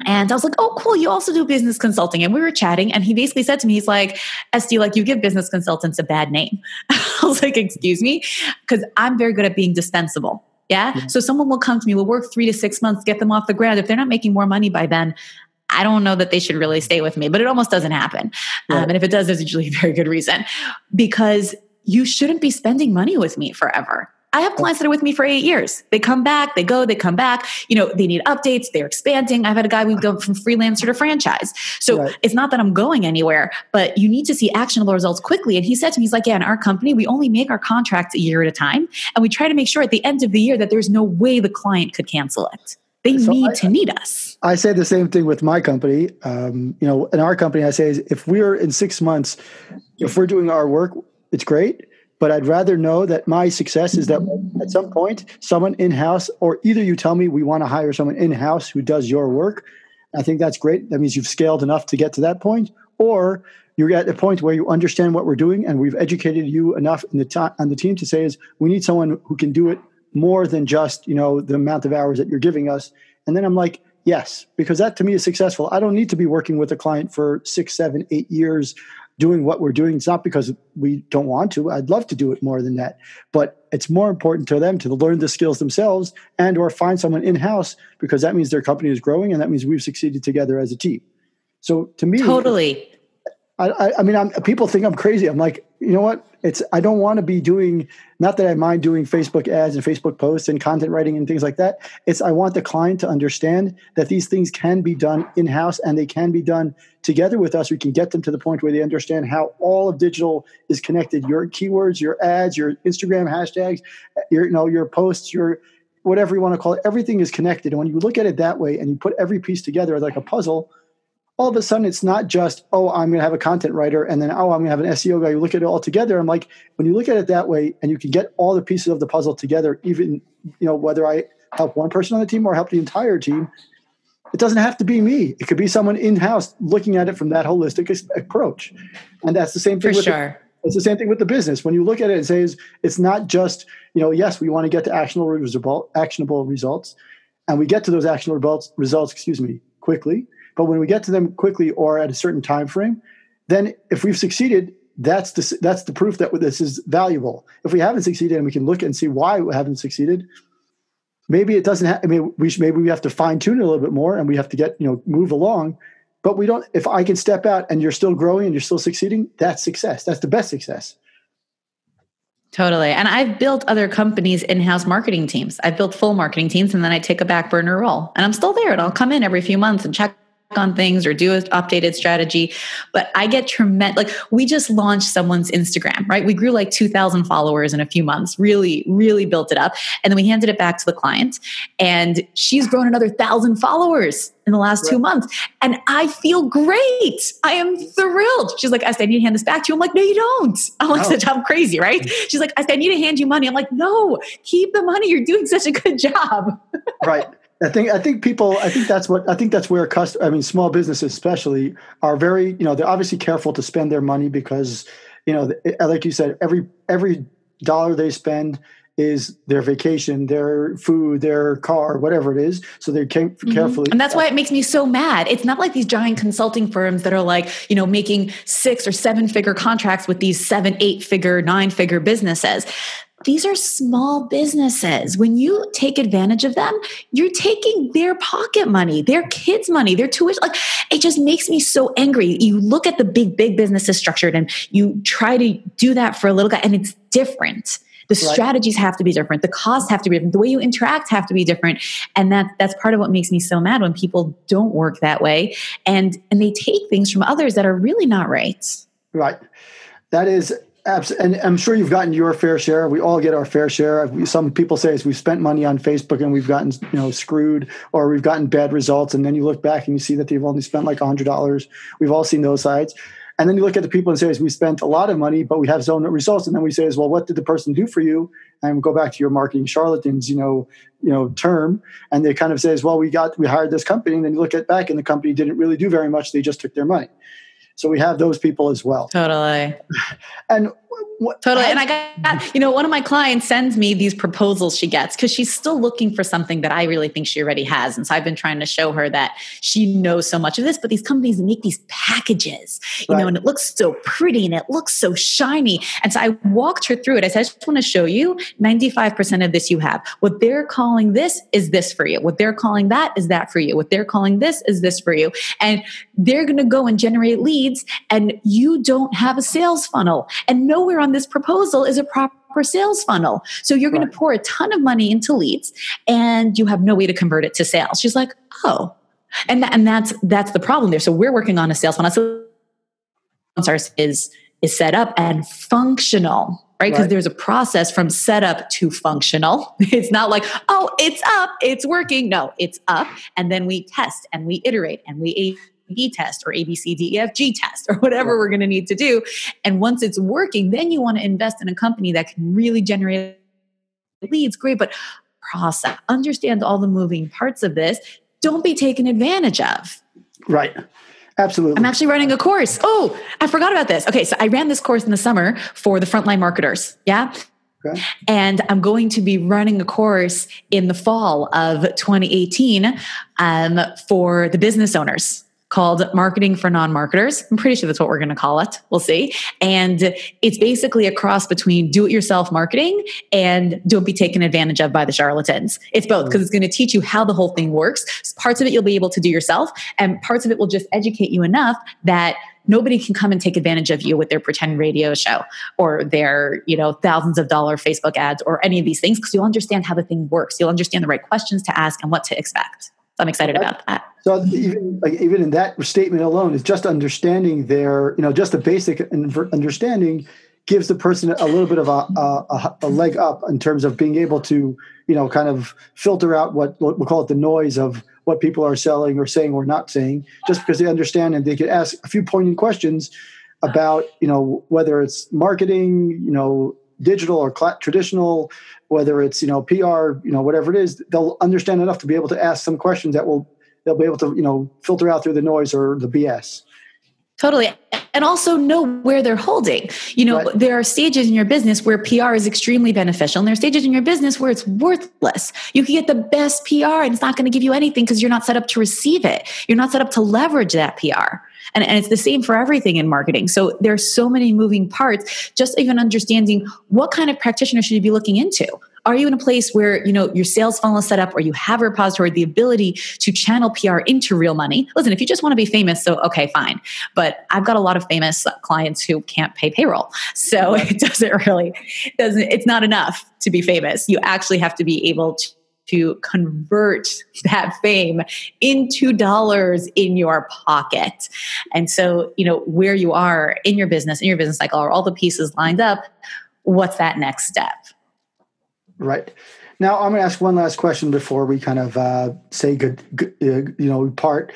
And I was like, oh, cool. You also do business consulting. And we were chatting. And he basically said to me, he's like, Esty, like you give business consultants a bad name. I was like, excuse me? Because I'm very good at being dispensable. Yeah? yeah. So someone will come to me, we'll work three to six months, get them off the ground. If they're not making more money by then, I don't know that they should really stay with me, but it almost doesn't happen. Yeah. Um, and if it does, there's usually a very good reason because you shouldn't be spending money with me forever. I have clients that are with me for eight years. They come back, they go, they come back. You know, they need updates, they're expanding. I've had a guy we've gone from freelancer to franchise. So right. it's not that I'm going anywhere, but you need to see actionable results quickly. And he said to me, he's like, Yeah, in our company, we only make our contracts a year at a time. And we try to make sure at the end of the year that there's no way the client could cancel it. They so need I, to need us. I say the same thing with my company. Um, you know, in our company, I say if we're in six months, if we're doing our work, it's great but I'd rather know that my success is that at some point, someone in house, or either you tell me we want to hire someone in house who does your work, I think that's great. That means you've scaled enough to get to that point, or you're at a point where you understand what we're doing, and we've educated you enough in the t- on the team to say is we need someone who can do it more than just you know the amount of hours that you're giving us. And then I'm like, yes, because that to me is successful. I don't need to be working with a client for six, seven, eight years doing what we're doing. It's not because we don't want to. I'd love to do it more than that, but it's more important to them to learn the skills themselves and or find someone in house because that means their company is growing and that means we've succeeded together as a team. So to me, totally. I, I mean, I'm, people think I'm crazy. I'm like, you know what? It's I don't want to be doing. Not that I mind doing Facebook ads and Facebook posts and content writing and things like that. It's I want the client to understand that these things can be done in house and they can be done together with us. We can get them to the point where they understand how all of digital is connected. Your keywords, your ads, your Instagram hashtags, your you know your posts, your whatever you want to call it. Everything is connected. And when you look at it that way and you put every piece together like a puzzle all of a sudden it's not just oh i'm going to have a content writer and then oh i'm going to have an seo guy. You look at it all together i'm like when you look at it that way and you can get all the pieces of the puzzle together even you know whether i help one person on the team or help the entire team it doesn't have to be me. It could be someone in-house looking at it from that holistic approach. And that's the same thing For with sure. the, it's the same thing with the business. When you look at it and says it's not just you know yes we want to get to actionable result, actionable results and we get to those actionable results results excuse me quickly but when we get to them quickly or at a certain time frame, then if we've succeeded, that's the that's the proof that this is valuable. If we haven't succeeded and we can look and see why we haven't succeeded, maybe it doesn't. Ha- I mean, we maybe we have to fine tune it a little bit more, and we have to get you know move along. But we don't. If I can step out and you're still growing and you're still succeeding, that's success. That's the best success. Totally. And I've built other companies' in house marketing teams. I've built full marketing teams and then I take a back burner role. And I'm still there and I'll come in every few months and check on things or do an updated strategy. But I get tremendous, like we just launched someone's Instagram, right? We grew like 2,000 followers in a few months, really, really built it up. And then we handed it back to the client and she's grown another thousand followers in the last right. two months. And I feel great. I am thrilled. She's like, I said, I need to hand this back to you. I'm like, no, you don't. I'm like, no. I'm crazy, right? She's like, I said, I need to hand you money. I'm like, no, keep the money. You're doing such a good job. right. I think I think people I think that's what I think that's where cust- I mean small businesses especially are very you know they're obviously careful to spend their money because you know like you said every every dollar they spend is their vacation, their food, their car, whatever it is. So they came mm-hmm. carefully. And that's why it makes me so mad. It's not like these giant consulting firms that are like, you know, making six or seven figure contracts with these seven, eight figure, nine figure businesses these are small businesses. When you take advantage of them, you're taking their pocket money, their kids' money, their tuition. Like it just makes me so angry. You look at the big, big businesses structured and you try to do that for a little guy, and it's different. The right. strategies have to be different. The costs have to be different. The way you interact have to be different. And that that's part of what makes me so mad when people don't work that way and and they take things from others that are really not right. Right. That is Absolutely. And I'm sure you've gotten your fair share. We all get our fair share. Some people say is we've spent money on Facebook and we've gotten, you know, screwed or we've gotten bad results. And then you look back and you see that they've only spent like $100. We've all seen those sides. And then you look at the people and say, we spent a lot of money, but we have zone results. And then we say, well, what did the person do for you? And go back to your marketing charlatans, you know, you know, term. And they kind of say, well, we got, we hired this company. And then you look at back and the company didn't really do very much. They just took their money. So we have those people as well. Totally. And what, totally. and I got, you know, one of my clients sends me these proposals she gets because she's still looking for something that I really think she already has. And so I've been trying to show her that she knows so much of this, but these companies make these packages, you right. know, and it looks so pretty and it looks so shiny. And so I walked her through it. I said, I just want to show you 95% of this you have. What they're calling this is this for you. What they're calling that is that for you. What they're calling this is this for you. And they're going to go and generate leads and you don't have a sales funnel and nowhere on this proposal is a proper sales funnel. So you're going to pour a ton of money into leads and you have no way to convert it to sales. She's like, "Oh." And and that's that's the problem there. So we're working on a sales funnel. So is is set up and functional right? Because right. there's a process from setup to functional. It's not like, oh, it's up, it's working. No, it's up. And then we test and we iterate and we B test or A, B, C, D, E, F, G test or whatever we're going to need to do. And once it's working, then you want to invest in a company that can really generate leads. Great, but process, understand all the moving parts of this. Don't be taken advantage of. Right. Absolutely. I'm actually running a course. Oh, I forgot about this. Okay, so I ran this course in the summer for the frontline marketers. Yeah. Okay. And I'm going to be running a course in the fall of 2018 um, for the business owners called Marketing for Non Marketers. I'm pretty sure that's what we're going to call it. We'll see. And it's basically a cross between do it yourself marketing and don't be taken advantage of by the charlatans. It's both mm. because it's going to teach you how the whole thing works. Parts of it you'll be able to do yourself, and parts of it will just educate you enough that nobody can come and take advantage of you with their pretend radio show or their you know thousands of dollar facebook ads or any of these things because you'll understand how the thing works you'll understand the right questions to ask and what to expect I'm excited about that. So even like even in that statement alone is just understanding their you know just a basic understanding gives the person a little bit of a, a, a, leg up in terms of being able to you know kind of filter out what we'll call it the noise of what people are selling or saying or not saying just because they understand and they can ask a few poignant questions about you know whether it's marketing you know digital or cl- traditional whether it's you know PR, you know whatever it is, they'll understand enough to be able to ask some questions that will they'll be able to you know filter out through the noise or the BS. Totally. And also know where they're holding. You know, right. there are stages in your business where PR is extremely beneficial, and there are stages in your business where it's worthless. You can get the best PR and it's not going to give you anything because you're not set up to receive it. You're not set up to leverage that PR. And, and it's the same for everything in marketing. So there's so many moving parts. Just even understanding what kind of practitioner should you be looking into? Are you in a place where you know your sales funnel is set up, or you have a repository, the ability to channel PR into real money? Listen, if you just want to be famous, so okay, fine. But I've got a lot of famous uh, clients who can't pay payroll, so it doesn't really doesn't. It's not enough to be famous. You actually have to be able to to convert that fame into dollars in your pocket. And so, you know, where you are in your business, in your business cycle, are all the pieces lined up? What's that next step? Right. Now, I'm going to ask one last question before we kind of uh, say good, good uh, you know, part.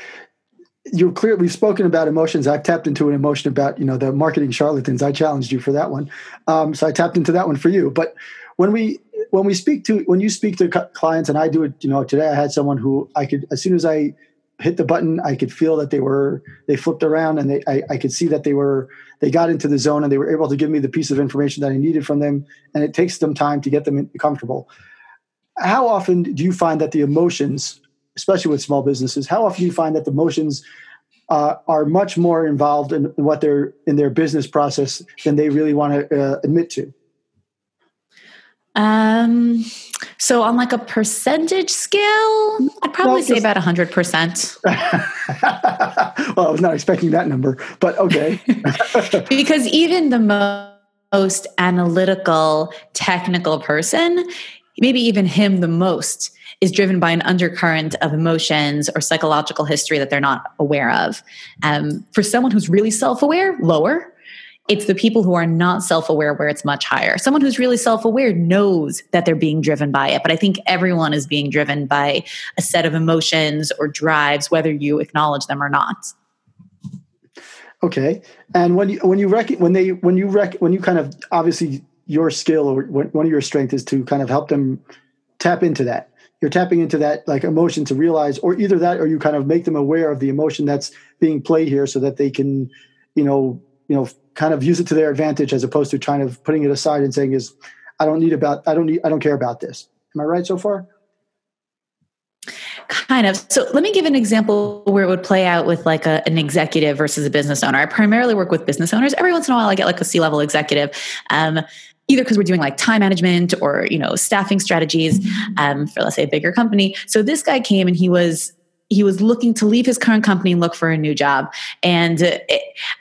You're clear. We've spoken about emotions. I've tapped into an emotion about, you know, the marketing charlatans. I challenged you for that one. Um, so I tapped into that one for you. But when we when we speak to when you speak to clients and i do it you know today i had someone who i could as soon as i hit the button i could feel that they were they flipped around and they I, I could see that they were they got into the zone and they were able to give me the piece of information that i needed from them. And it takes them time to get them comfortable. How often do you find that the emotions especially with small businesses how often do you find that the emotions uh, are much more involved in what they're in their business process than they really want to uh, admit to um, so on like a percentage scale, I'd probably well, say about hundred percent. well, I was not expecting that number, but okay. because even the mo- most analytical, technical person, maybe even him the most, is driven by an undercurrent of emotions or psychological history that they're not aware of. Um, for someone who's really self-aware, lower it's the people who are not self aware where it's much higher. Someone who's really self aware knows that they're being driven by it, but I think everyone is being driven by a set of emotions or drives, whether you acknowledge them or not. Okay, and when you when you rec- when they when you rec- when you kind of obviously your skill or one of your strength is to kind of help them tap into that. You're tapping into that like emotion to realize, or either that, or you kind of make them aware of the emotion that's being played here, so that they can, you know, you know kind of use it to their advantage as opposed to trying to putting it aside and saying is i don't need about i don't need i don't care about this. Am i right so far? Kind of. So let me give an example where it would play out with like a, an executive versus a business owner. I primarily work with business owners. Every once in a while i get like a c-level executive um, either because we're doing like time management or you know staffing strategies um, for let's say a bigger company. So this guy came and he was he was looking to leave his current company and look for a new job. And it,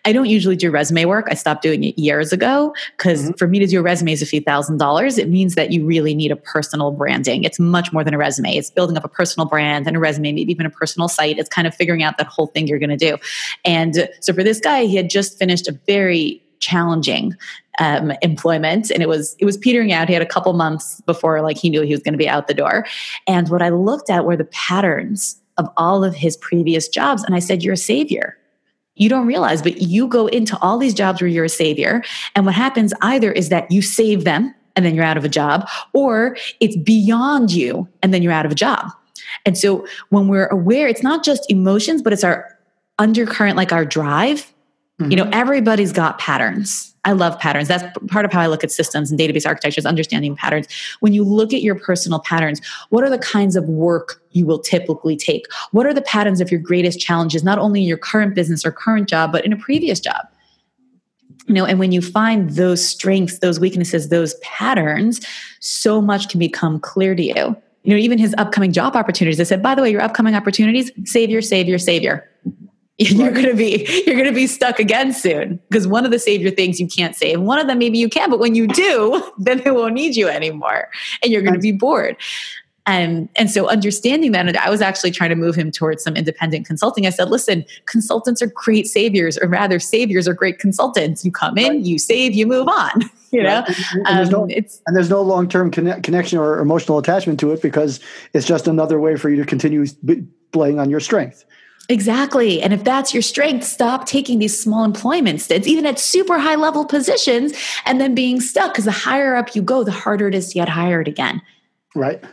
I don't usually do resume work. I stopped doing it years ago because mm-hmm. for me to do a resume is a few thousand dollars. It means that you really need a personal branding. It's much more than a resume. It's building up a personal brand and a resume, maybe even a personal site. It's kind of figuring out that whole thing you're going to do. And so for this guy, he had just finished a very challenging um, employment and it was it was petering out he had a couple months before like he knew he was going to be out the door and what i looked at were the patterns of all of his previous jobs. And I said, You're a savior. You don't realize, but you go into all these jobs where you're a savior. And what happens either is that you save them and then you're out of a job, or it's beyond you and then you're out of a job. And so when we're aware, it's not just emotions, but it's our undercurrent, like our drive, mm-hmm. you know, everybody's got patterns. I love patterns. That's part of how I look at systems and database architectures, understanding patterns. When you look at your personal patterns, what are the kinds of work you will typically take? What are the patterns of your greatest challenges, not only in your current business or current job, but in a previous job? You know, and when you find those strengths, those weaknesses, those patterns, so much can become clear to you. You know, even his upcoming job opportunities. I said, by the way, your upcoming opportunities, savior, savior, savior you're going to be you're going to be stuck again soon. Because one of the savior things you can't save one of them maybe you can but when you do then they won't need you anymore. And you're going to be bored. And and so understanding that and i was actually trying to move him towards some independent consulting. I said listen consultants are great saviors or rather saviors are great consultants. You come in right. you save you move on. You know? Right. and, there's no, um, and, there's no, long-term conne- connection or emotional attachment to it because it's just another way for you to continue playing on your strength Exactly. And if that's your strength, stop taking these small employment stints, even at super high level positions, and then being stuck. Because the higher up you go, the harder it is to get hired again. Right.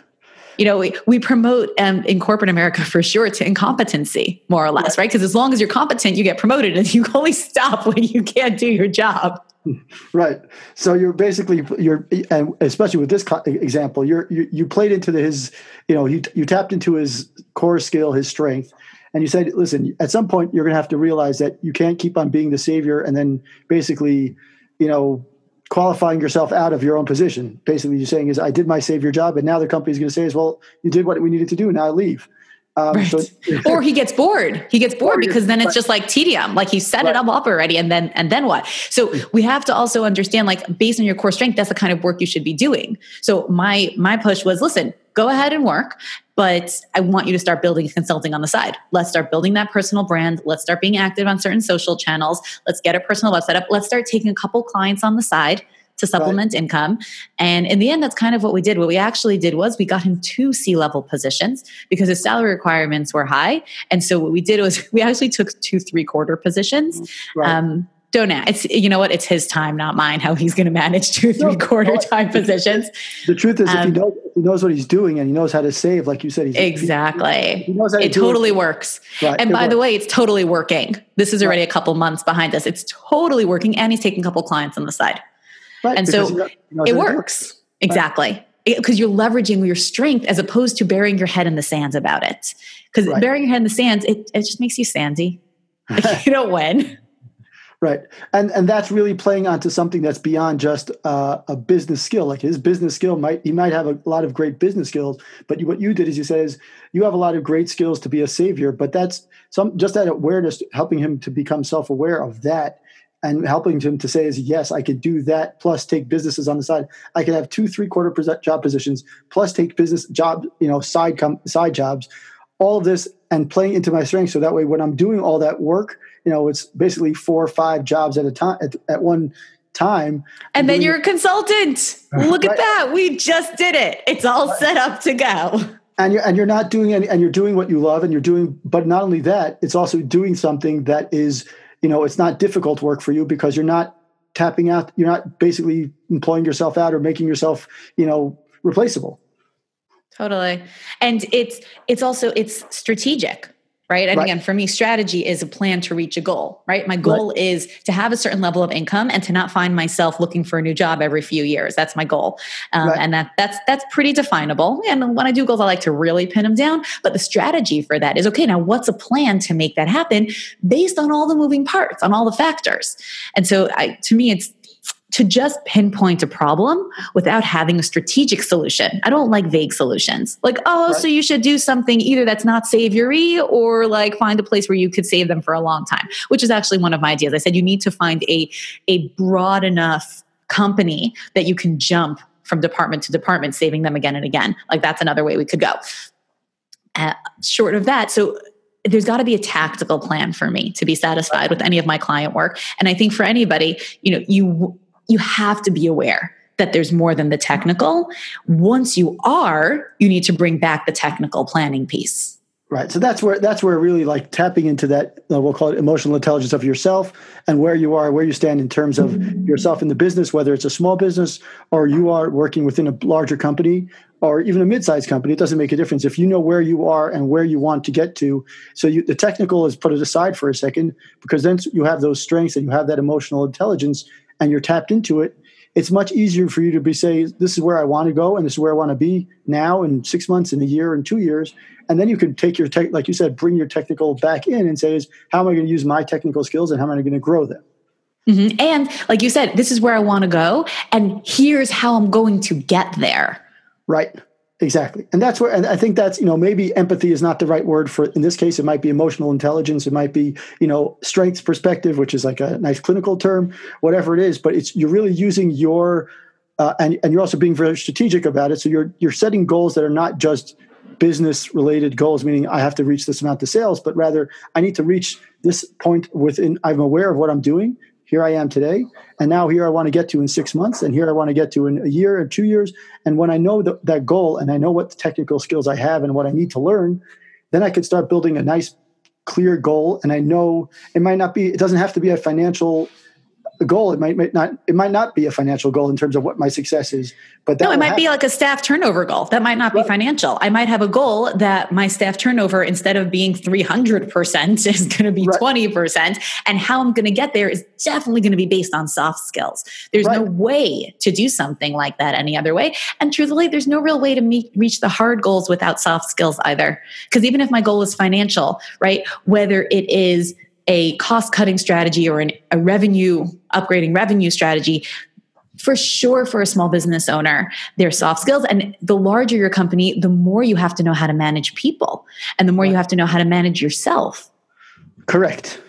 You know, we, we promote um, in corporate America for sure to incompetency, more or less, right? Because as long as you're competent, you get promoted and you only stop when you can't do your job. Right. So you're basically you're and especially with this example, you're you, you played into the, his you know you you tapped into his core skill, his strength, and you said, listen, at some point you're going to have to realize that you can't keep on being the savior and then basically, you know, qualifying yourself out of your own position. Basically, you're saying is, I did my savior job, and now the company's going to say well, you did what we needed to do, now leave. Um, right. so, or he gets bored. He gets bored because then it's just like tedium. Like he set right. it up already, and then and then what? So we have to also understand, like based on your core strength, that's the kind of work you should be doing. So my my push was, listen, go ahead and work, but I want you to start building consulting on the side. Let's start building that personal brand. Let's start being active on certain social channels. Let's get a personal website up. Let's start taking a couple clients on the side to supplement right. income. And in the end, that's kind of what we did. What we actually did was we got him two C level positions because his salary requirements were high. And so what we did was we actually took two three quarter positions. Right. Um, don't ask. It's you know what? It's his time, not mine. How he's going to manage two three quarter time positions. The truth is, um, if, he um, knows, if he knows what he's doing and he knows how to save, like you said, he's, exactly. He, he knows how to it totally it. works. Right, and by works. the way, it's totally working. This is already right. a couple months behind us. It's totally working, and he's taking a couple clients on the side. Right, and so knows, it works exactly because you're leveraging your strength as opposed to burying your head in the sands about it. Because burying your head in the sands, it, it just makes you sandy. you don't win. Right, and and that's really playing onto something that's beyond just uh, a business skill. Like his business skill might he might have a lot of great business skills, but you, what you did is you said is you have a lot of great skills to be a savior, but that's some just that awareness helping him to become self aware of that and helping him to say is yes, I could do that plus take businesses on the side. I could have two three quarter job positions plus take business job you know side com- side jobs, all of this and playing into my strengths. So that way, when I'm doing all that work you know it's basically four or five jobs at a time at, at one time and then you're a consultant look right. at that we just did it it's all right. set up to go and you're and you're not doing any and you're doing what you love and you're doing but not only that it's also doing something that is you know it's not difficult work for you because you're not tapping out you're not basically employing yourself out or making yourself you know replaceable. Totally. And it's it's also it's strategic right? And right. again for me strategy is a plan to reach a goal right? My goal right. is to have a certain level of income and to not find myself looking for a new job every few years. That's my goal. Um, right. and that that's that's pretty definable. And when i do goals i like to really pin them down. But the strategy for that is okay now what's a plan to make that happen based on all the moving parts on all the factors? And so I, to me it's to just pinpoint a problem without having a strategic solution. I don't like vague solutions. Like, oh, right. so you should do something either that's not savory or like find a place where you could save them for a long time, which is actually one of my ideas. I said you need to find a a broad enough company that you can jump from department to department saving them again and again. Like that's another way we could go. Uh, short of that, so there's got to be a tactical plan for me to be satisfied with any of my client work and i think for anybody you know you you have to be aware that there's more than the technical. Once you are, you need to bring back the technical planning piece. Right. So that's where that's where really like tapping into that uh, we'll call it emotional intelligence of yourself and where you are, where you stand in terms of yourself in the business, whether it's a small business or you are working within a larger company or even a mid-sized company. It doesn't make a difference if you know where you are and where you want to get to. So you, the technical is put it aside for a second because then you have those strengths and you have that emotional intelligence and you're tapped into it it's much easier for you to be say this is where i want to go and this is where i want to be now in six months in a year in two years and then you can take your tech like you said bring your technical back in and say is how am i going to use my technical skills and how am i going to grow them? Mm-hmm. and like you said this is where i want to go and here's how i'm going to get there. Right exactly. And that's where and i think that's you know maybe empathy is not the right word for in this case it might be emotional intelligence. It might be you know strengths perspective which is like a nice clinical term whatever it is but it's you're really using your uh, and, and you're also being very strategic about it. So you're you're setting goals that are not just business related goals meaning i have to reach this amount of sales but rather i need to reach this point within i'm aware of what i'm doing here I am today, and now here I want to get to in six months, and here I want to get to in a year or two years. And when I know the, that goal and I know what the technical skills I have and what I need to learn, then I can start building a nice, clear goal. And I know it might not be, it doesn't have to be a financial goal. It might, might, not it might not be a financial goal in terms of what my success is. But no, it might happen. be like a staff turnover goal. That might not right. be financial. I might have a goal that my staff turnover instead of being 300% is going to be right. 20% and how I'm going to get there is definitely going to be based on soft skills. There's right. no way to do something like that any other way. And truthfully, there's no real way to meet, reach the hard goals without soft skills either. Because even if my goal is financial, right? Whether it is a cost cutting strategy or an, a revenue upgrading revenue strategy for sure for a small business owner there's soft skills. And the larger your company the more you have to know how to manage people and the more you have to know how to manage yourself. Correct.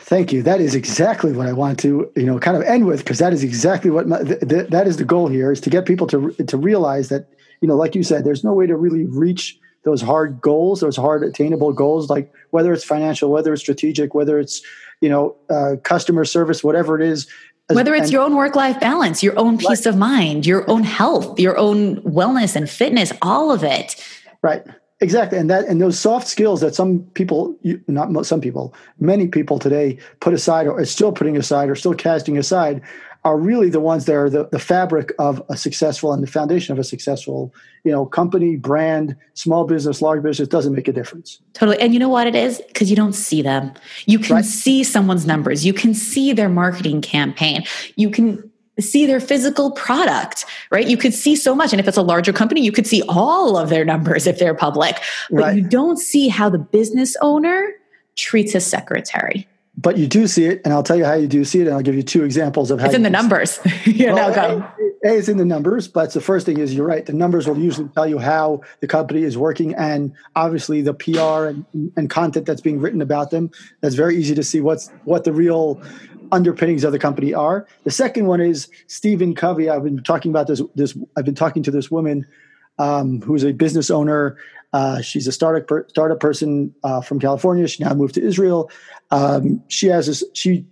Thank you. That is exactly what i want to you know kind of end with because that is exactly what my, th- th- that is the goal here is to get people to to realize that you know like you said there's no way to really reach those hard goals, those hard attainable goals, like whether it's financial, whether it's strategic, whether it's you know uh, customer service, whatever it is. Whether it's and, your own work life balance, your own peace right. of mind, your own health, your own wellness and fitness, all of it. Right. Exactly, and that and those soft skills that some people, not some people, many people today put aside or are still putting aside or still casting aside, are really the ones that are the, the fabric of a successful and the foundation of a successful you know company brand small business large business doesn't make a difference. Totally. And you know what it is? Because you don't see them. You can right. see someone's numbers. You can see their marketing campaign. You can see their physical product right? You could see so much. And if it's a larger company you could see all of their numbers if they're public. But right. you don't see how the business owner treats his secretary but you do see it, and I'll tell you how you do see it, and I'll give you two examples of how it's in the numbers. yeah, well. A, a, it's in the numbers, but the first thing is you're right. The numbers will usually tell you how the company is working, and obviously the PR and, and content that's being written about them. That's very easy to see what's what the real underpinnings of the company are. The second one is Stephen Covey. I've been talking about this. This I've been talking to this woman um, who's a business owner. Uh, she's a startup per, startup person uh, from California. She now moved to Israel. Um, she has this. She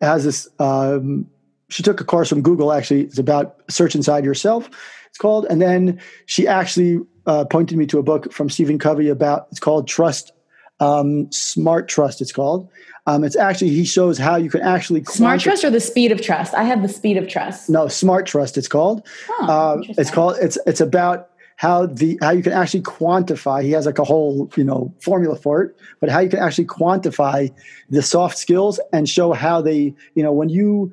has this. Um, she took a course from Google. Actually, it's about search inside yourself. It's called. And then she actually uh, pointed me to a book from Stephen Covey about. It's called Trust. Um, Smart Trust. It's called. Um, it's actually he shows how you can actually smart trust or the speed of trust. I have the speed of trust. No, smart trust. It's called. Oh, uh, it's called. It's it's about how the how you can actually quantify. He has like a whole you know formula for it, but how you can actually quantify the soft skills and show how they you know when you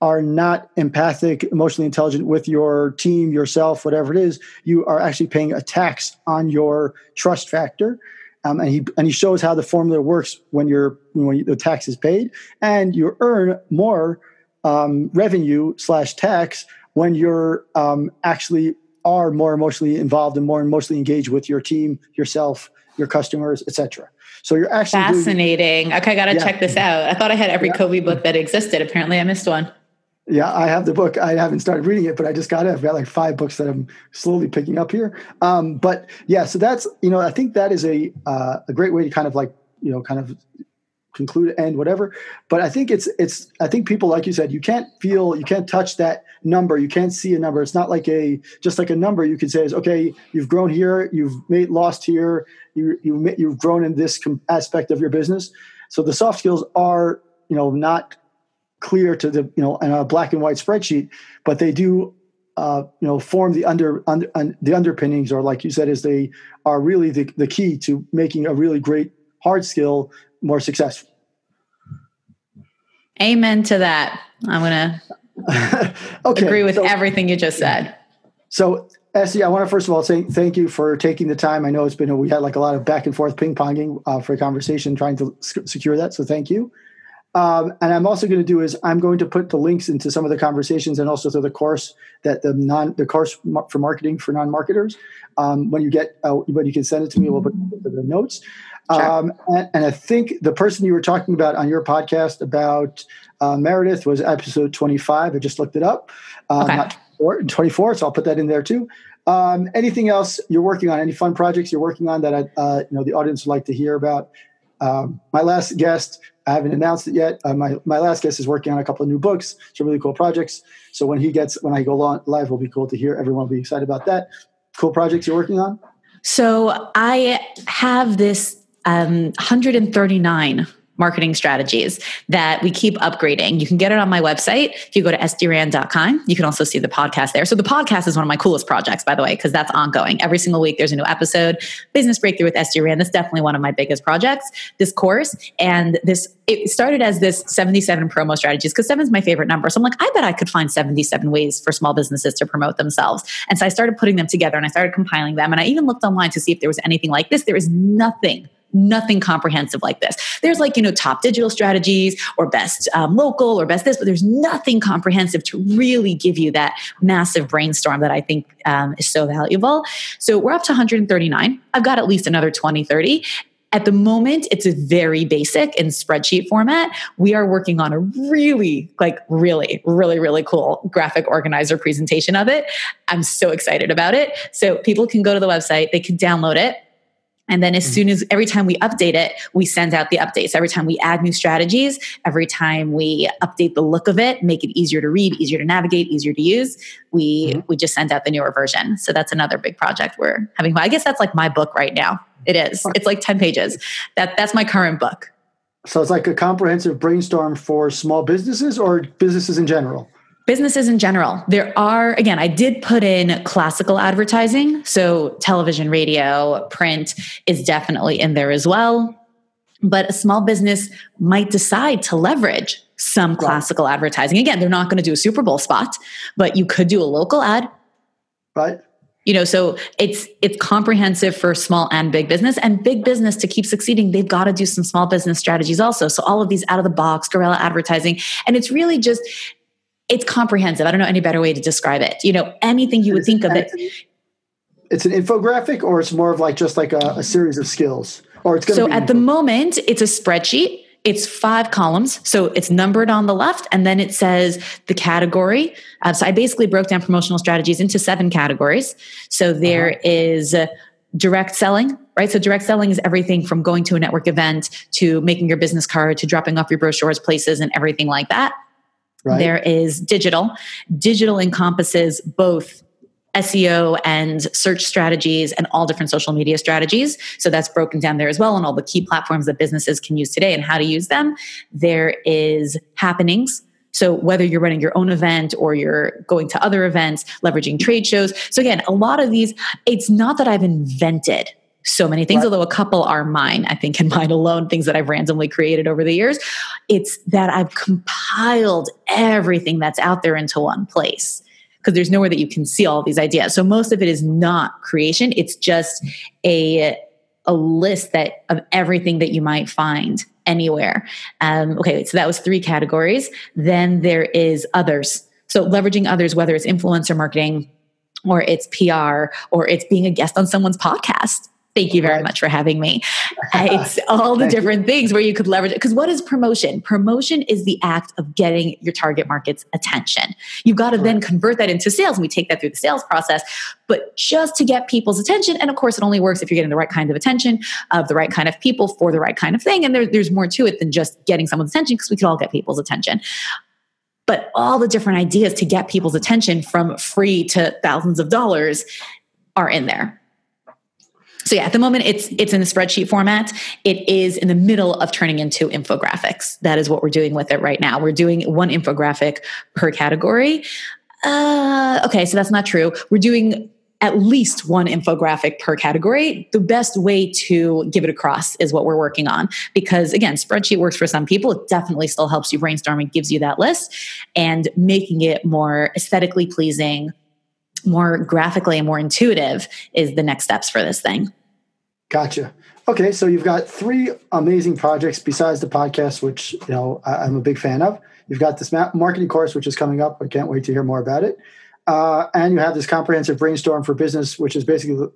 are not empathic, emotionally intelligent with your team, yourself, whatever it is, you are actually paying a tax on your trust factor. Um, and he and he shows how the formula works when you're when you, the tax is paid, and you earn more um, revenue slash tax when you're um, actually are more emotionally involved and more emotionally engaged with your team, yourself, your customers, etc. So you're actually fascinating. Doing, okay, I got to yeah. check this out. I thought I had every yeah. Covey book that existed. Apparently, I missed one. Yeah, I have the book. I haven't started reading it, but I just got it. I've got like five books that I'm slowly picking up here. Um, but yeah, so that's you know I think that is a uh, a great way to kind of like you know kind of conclude end whatever. But i think it's it's i think people like you said you can't feel you can't touch that number. You can't see a number. It's not like a just like a number you can say is okay you've grown here you've made lost here you, you you've grown in this aspect of your business. So the soft skills are you know not clear to the you know in a black and white spreadsheet but they do uh, you know form the under, under un, the underpinnings or like you said is they are really the, the key to making a really great hard skill more successful amen to that i'm gonna okay, agree with so, everything you just said so Esty, I want to first of all say thank you for taking the time. I know it's been a, we had like a lot of back and forth ping ponging uh, for a conversation, trying to secure that. So thank you. Um, and I'm also going to do is I'm going to put the links into some of the conversations and also to the course that the non the course for marketing for non marketers. Um, when you get uh, when you can send it to me, we'll put the notes. Um, and, and, I think the person you were talking about on your podcast about uh, Meredith was episode 25. I just looked it up. Um, okay. Not 24, so I'll put that in there too. Um, anything else you're working on? Any fun projects you're working on that I, uh, you know the audience would like to hear about? Um, my last guest I haven't announced it yet. Uh, my my last guest is working on a couple of new books. Some really cool projects. So when he gets when I go live, will be cool to hear. Everyone will be excited about that. Cool projects you're working on. So I have this um, 139 marketing strategies that we keep upgrading. You can get it on my website. If you go to sdran.com, you can also see the podcast there. So the podcast is one of my coolest projects, by the way, because that's ongoing. Every single week there's a new episode. Business Breakthrough with Esty Rand. That's definitely one of my biggest projects. This course and this, it started as this 77 promo strategies because seven is my favorite number. So I'm like, I bet I could find 77 ways for small businesses to promote themselves. And so I started putting them together and I started compiling them. And I even looked online to see if there was anything like this. There is nothing nothing comprehensive like this. There's like, you know, top digital strategies or best um, local or best this, but there's nothing comprehensive to really give you that massive brainstorm that I think um, is so valuable. So we're up to 139. I've got at least another 20, 30. At the moment, it's a very basic in spreadsheet format. We are working on a really, like, really, really, really cool graphic organizer presentation of it. I'm so excited about it. So people can go to the website, they can download it and then as mm-hmm. soon as every time we update it, we send out the updates. Every time we add new strategies, every time we update the look of it, make it easier to read, easier to navigate, easier to use, we mm-hmm. we just send out the newer version. So that's another big project we're having. I guess that's like my book right now. It is. It's like 10 pages. That that's my current book. So it's like a comprehensive brainstorm for small businesses or businesses in general businesses in general there are again i did put in classical advertising. So television radio print is definitely in there as well. But a small business might decide to leverage some classical right. advertising. Again they're not going to do a super bowl spot but you could do a local ad. Right. You know so it's it's comprehensive for small and big business and big business to keep succeeding they've got to do some small business strategies also. So all of these out of the box guerrilla advertising and it's really just it's comprehensive. I don't know any better way to describe it. You know, anything you would think of it. It's an infographic, or it's more of like just like a, a series of skills, or it's so at the moment it's a spreadsheet. It's five columns, so it's numbered on the left, and then it says the category. Uh, so I basically broke down promotional strategies into seven categories. So there uh-huh. is direct selling, right? So direct selling is everything from going to a network event to making your business card to dropping off your brochures places and everything like that. Right. There is digital. Digital encompasses both SEO and search strategies and all different social media strategies. So that's broken down there as well, and all the key platforms that businesses can use today and how to use them. There is happenings. So whether you're running your own event or you're going to other events, leveraging trade shows. So again, a lot of these, it's not that I've invented so many things, right. although a couple are mine, I think, and mine alone, things that I've randomly created over the years. It's that I've compiled everything that's out there into one place because there's nowhere that you can see all these ideas. So most of it is not creation, it's just a a list that of everything that you might find anywhere. Um, okay, so that was three categories. Then there is others. So leveraging others, whether it's influencer marketing or it's PR or it's being a guest on someone's podcast Thank you very much for having me. Uh, it's all the different things where you could leverage it. Because what is promotion? Promotion is the act of getting your target market's attention. You've got to then convert that into sales, and we take that through the sales process. But just to get people's attention, and of course, it only works if you're getting the right kind of attention of the right kind of people for the right kind of thing. And there, there's more to it than just getting someone's attention because we can all get people's attention but all the different ideas to get people's attention from free to thousands of dollars are in there so yeah, at the moment it's it's in the spreadsheet format. It is in the middle of turning into infographics. That is what we're doing with it right now. We're doing one infographic per category. Uh, okay, so that's not true. We're doing at least one infographic per category. The best way to give it across is what we're working on because again, spreadsheet works for some people. It definitely still helps you brainstorm and gives you that list and making it more aesthetically pleasing, more graphically and more intuitive is the next steps for this thing. Gotcha. Okay, so you've got three amazing projects besides the podcast, which you know I, am a big fan of. You've got this marketing course, which is coming up. I can't wait to hear more about it. Uh, and you have this comprehensive brainstorm for business, which is basically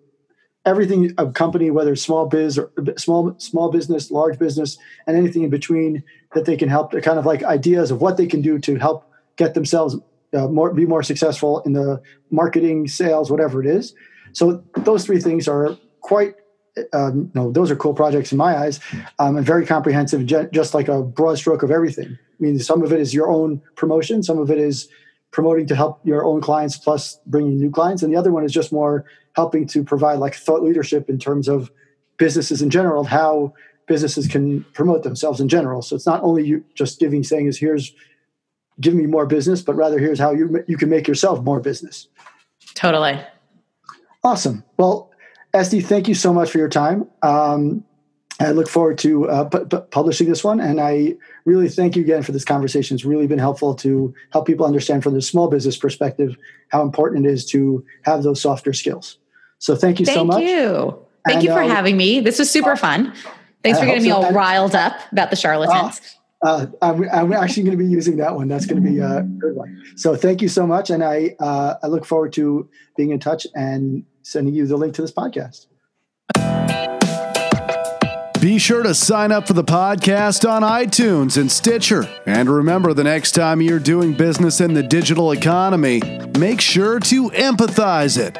everything a company, whether it's small biz or small small business, large business, and anything in between that they can help. Kind of like ideas of what they can do to help get themselves uh, more be more successful in the marketing, sales, whatever it is. So those three things are quite um, no, those are cool projects in my eyes, um, and very comprehensive, just like a broad stroke of everything. I mean, some of it is your own promotion, some of it is promoting to help your own clients, plus bringing new clients, and the other one is just more helping to provide like thought leadership in terms of businesses in general, how businesses can promote themselves in general. So it's not only you just giving saying is here's give me more business, but rather here's how you you can make yourself more business. Totally. Awesome. Well, Esty, thank you so much for your time. Um, I look forward to uh, publishing this one, and I really thank you again for this conversation. It's really been helpful to help people understand from the small business perspective how important it is to have those softer skills. So thank you thank so much. Thank you. Thank and, you for uh, having me. This was super fun. Thanks for getting me all riled up about the charlatans. Uh, uh, I'm, I'm, actually going to be using that one. That's going to be a good one. So thank you so much, and I uh, I look forward to being in touch and sending you the link to this podcast. Be sure to sign up for the podcast on iTunes and Stitcher. And remember, the next time you're doing business in the digital economy, make sure to empathize it.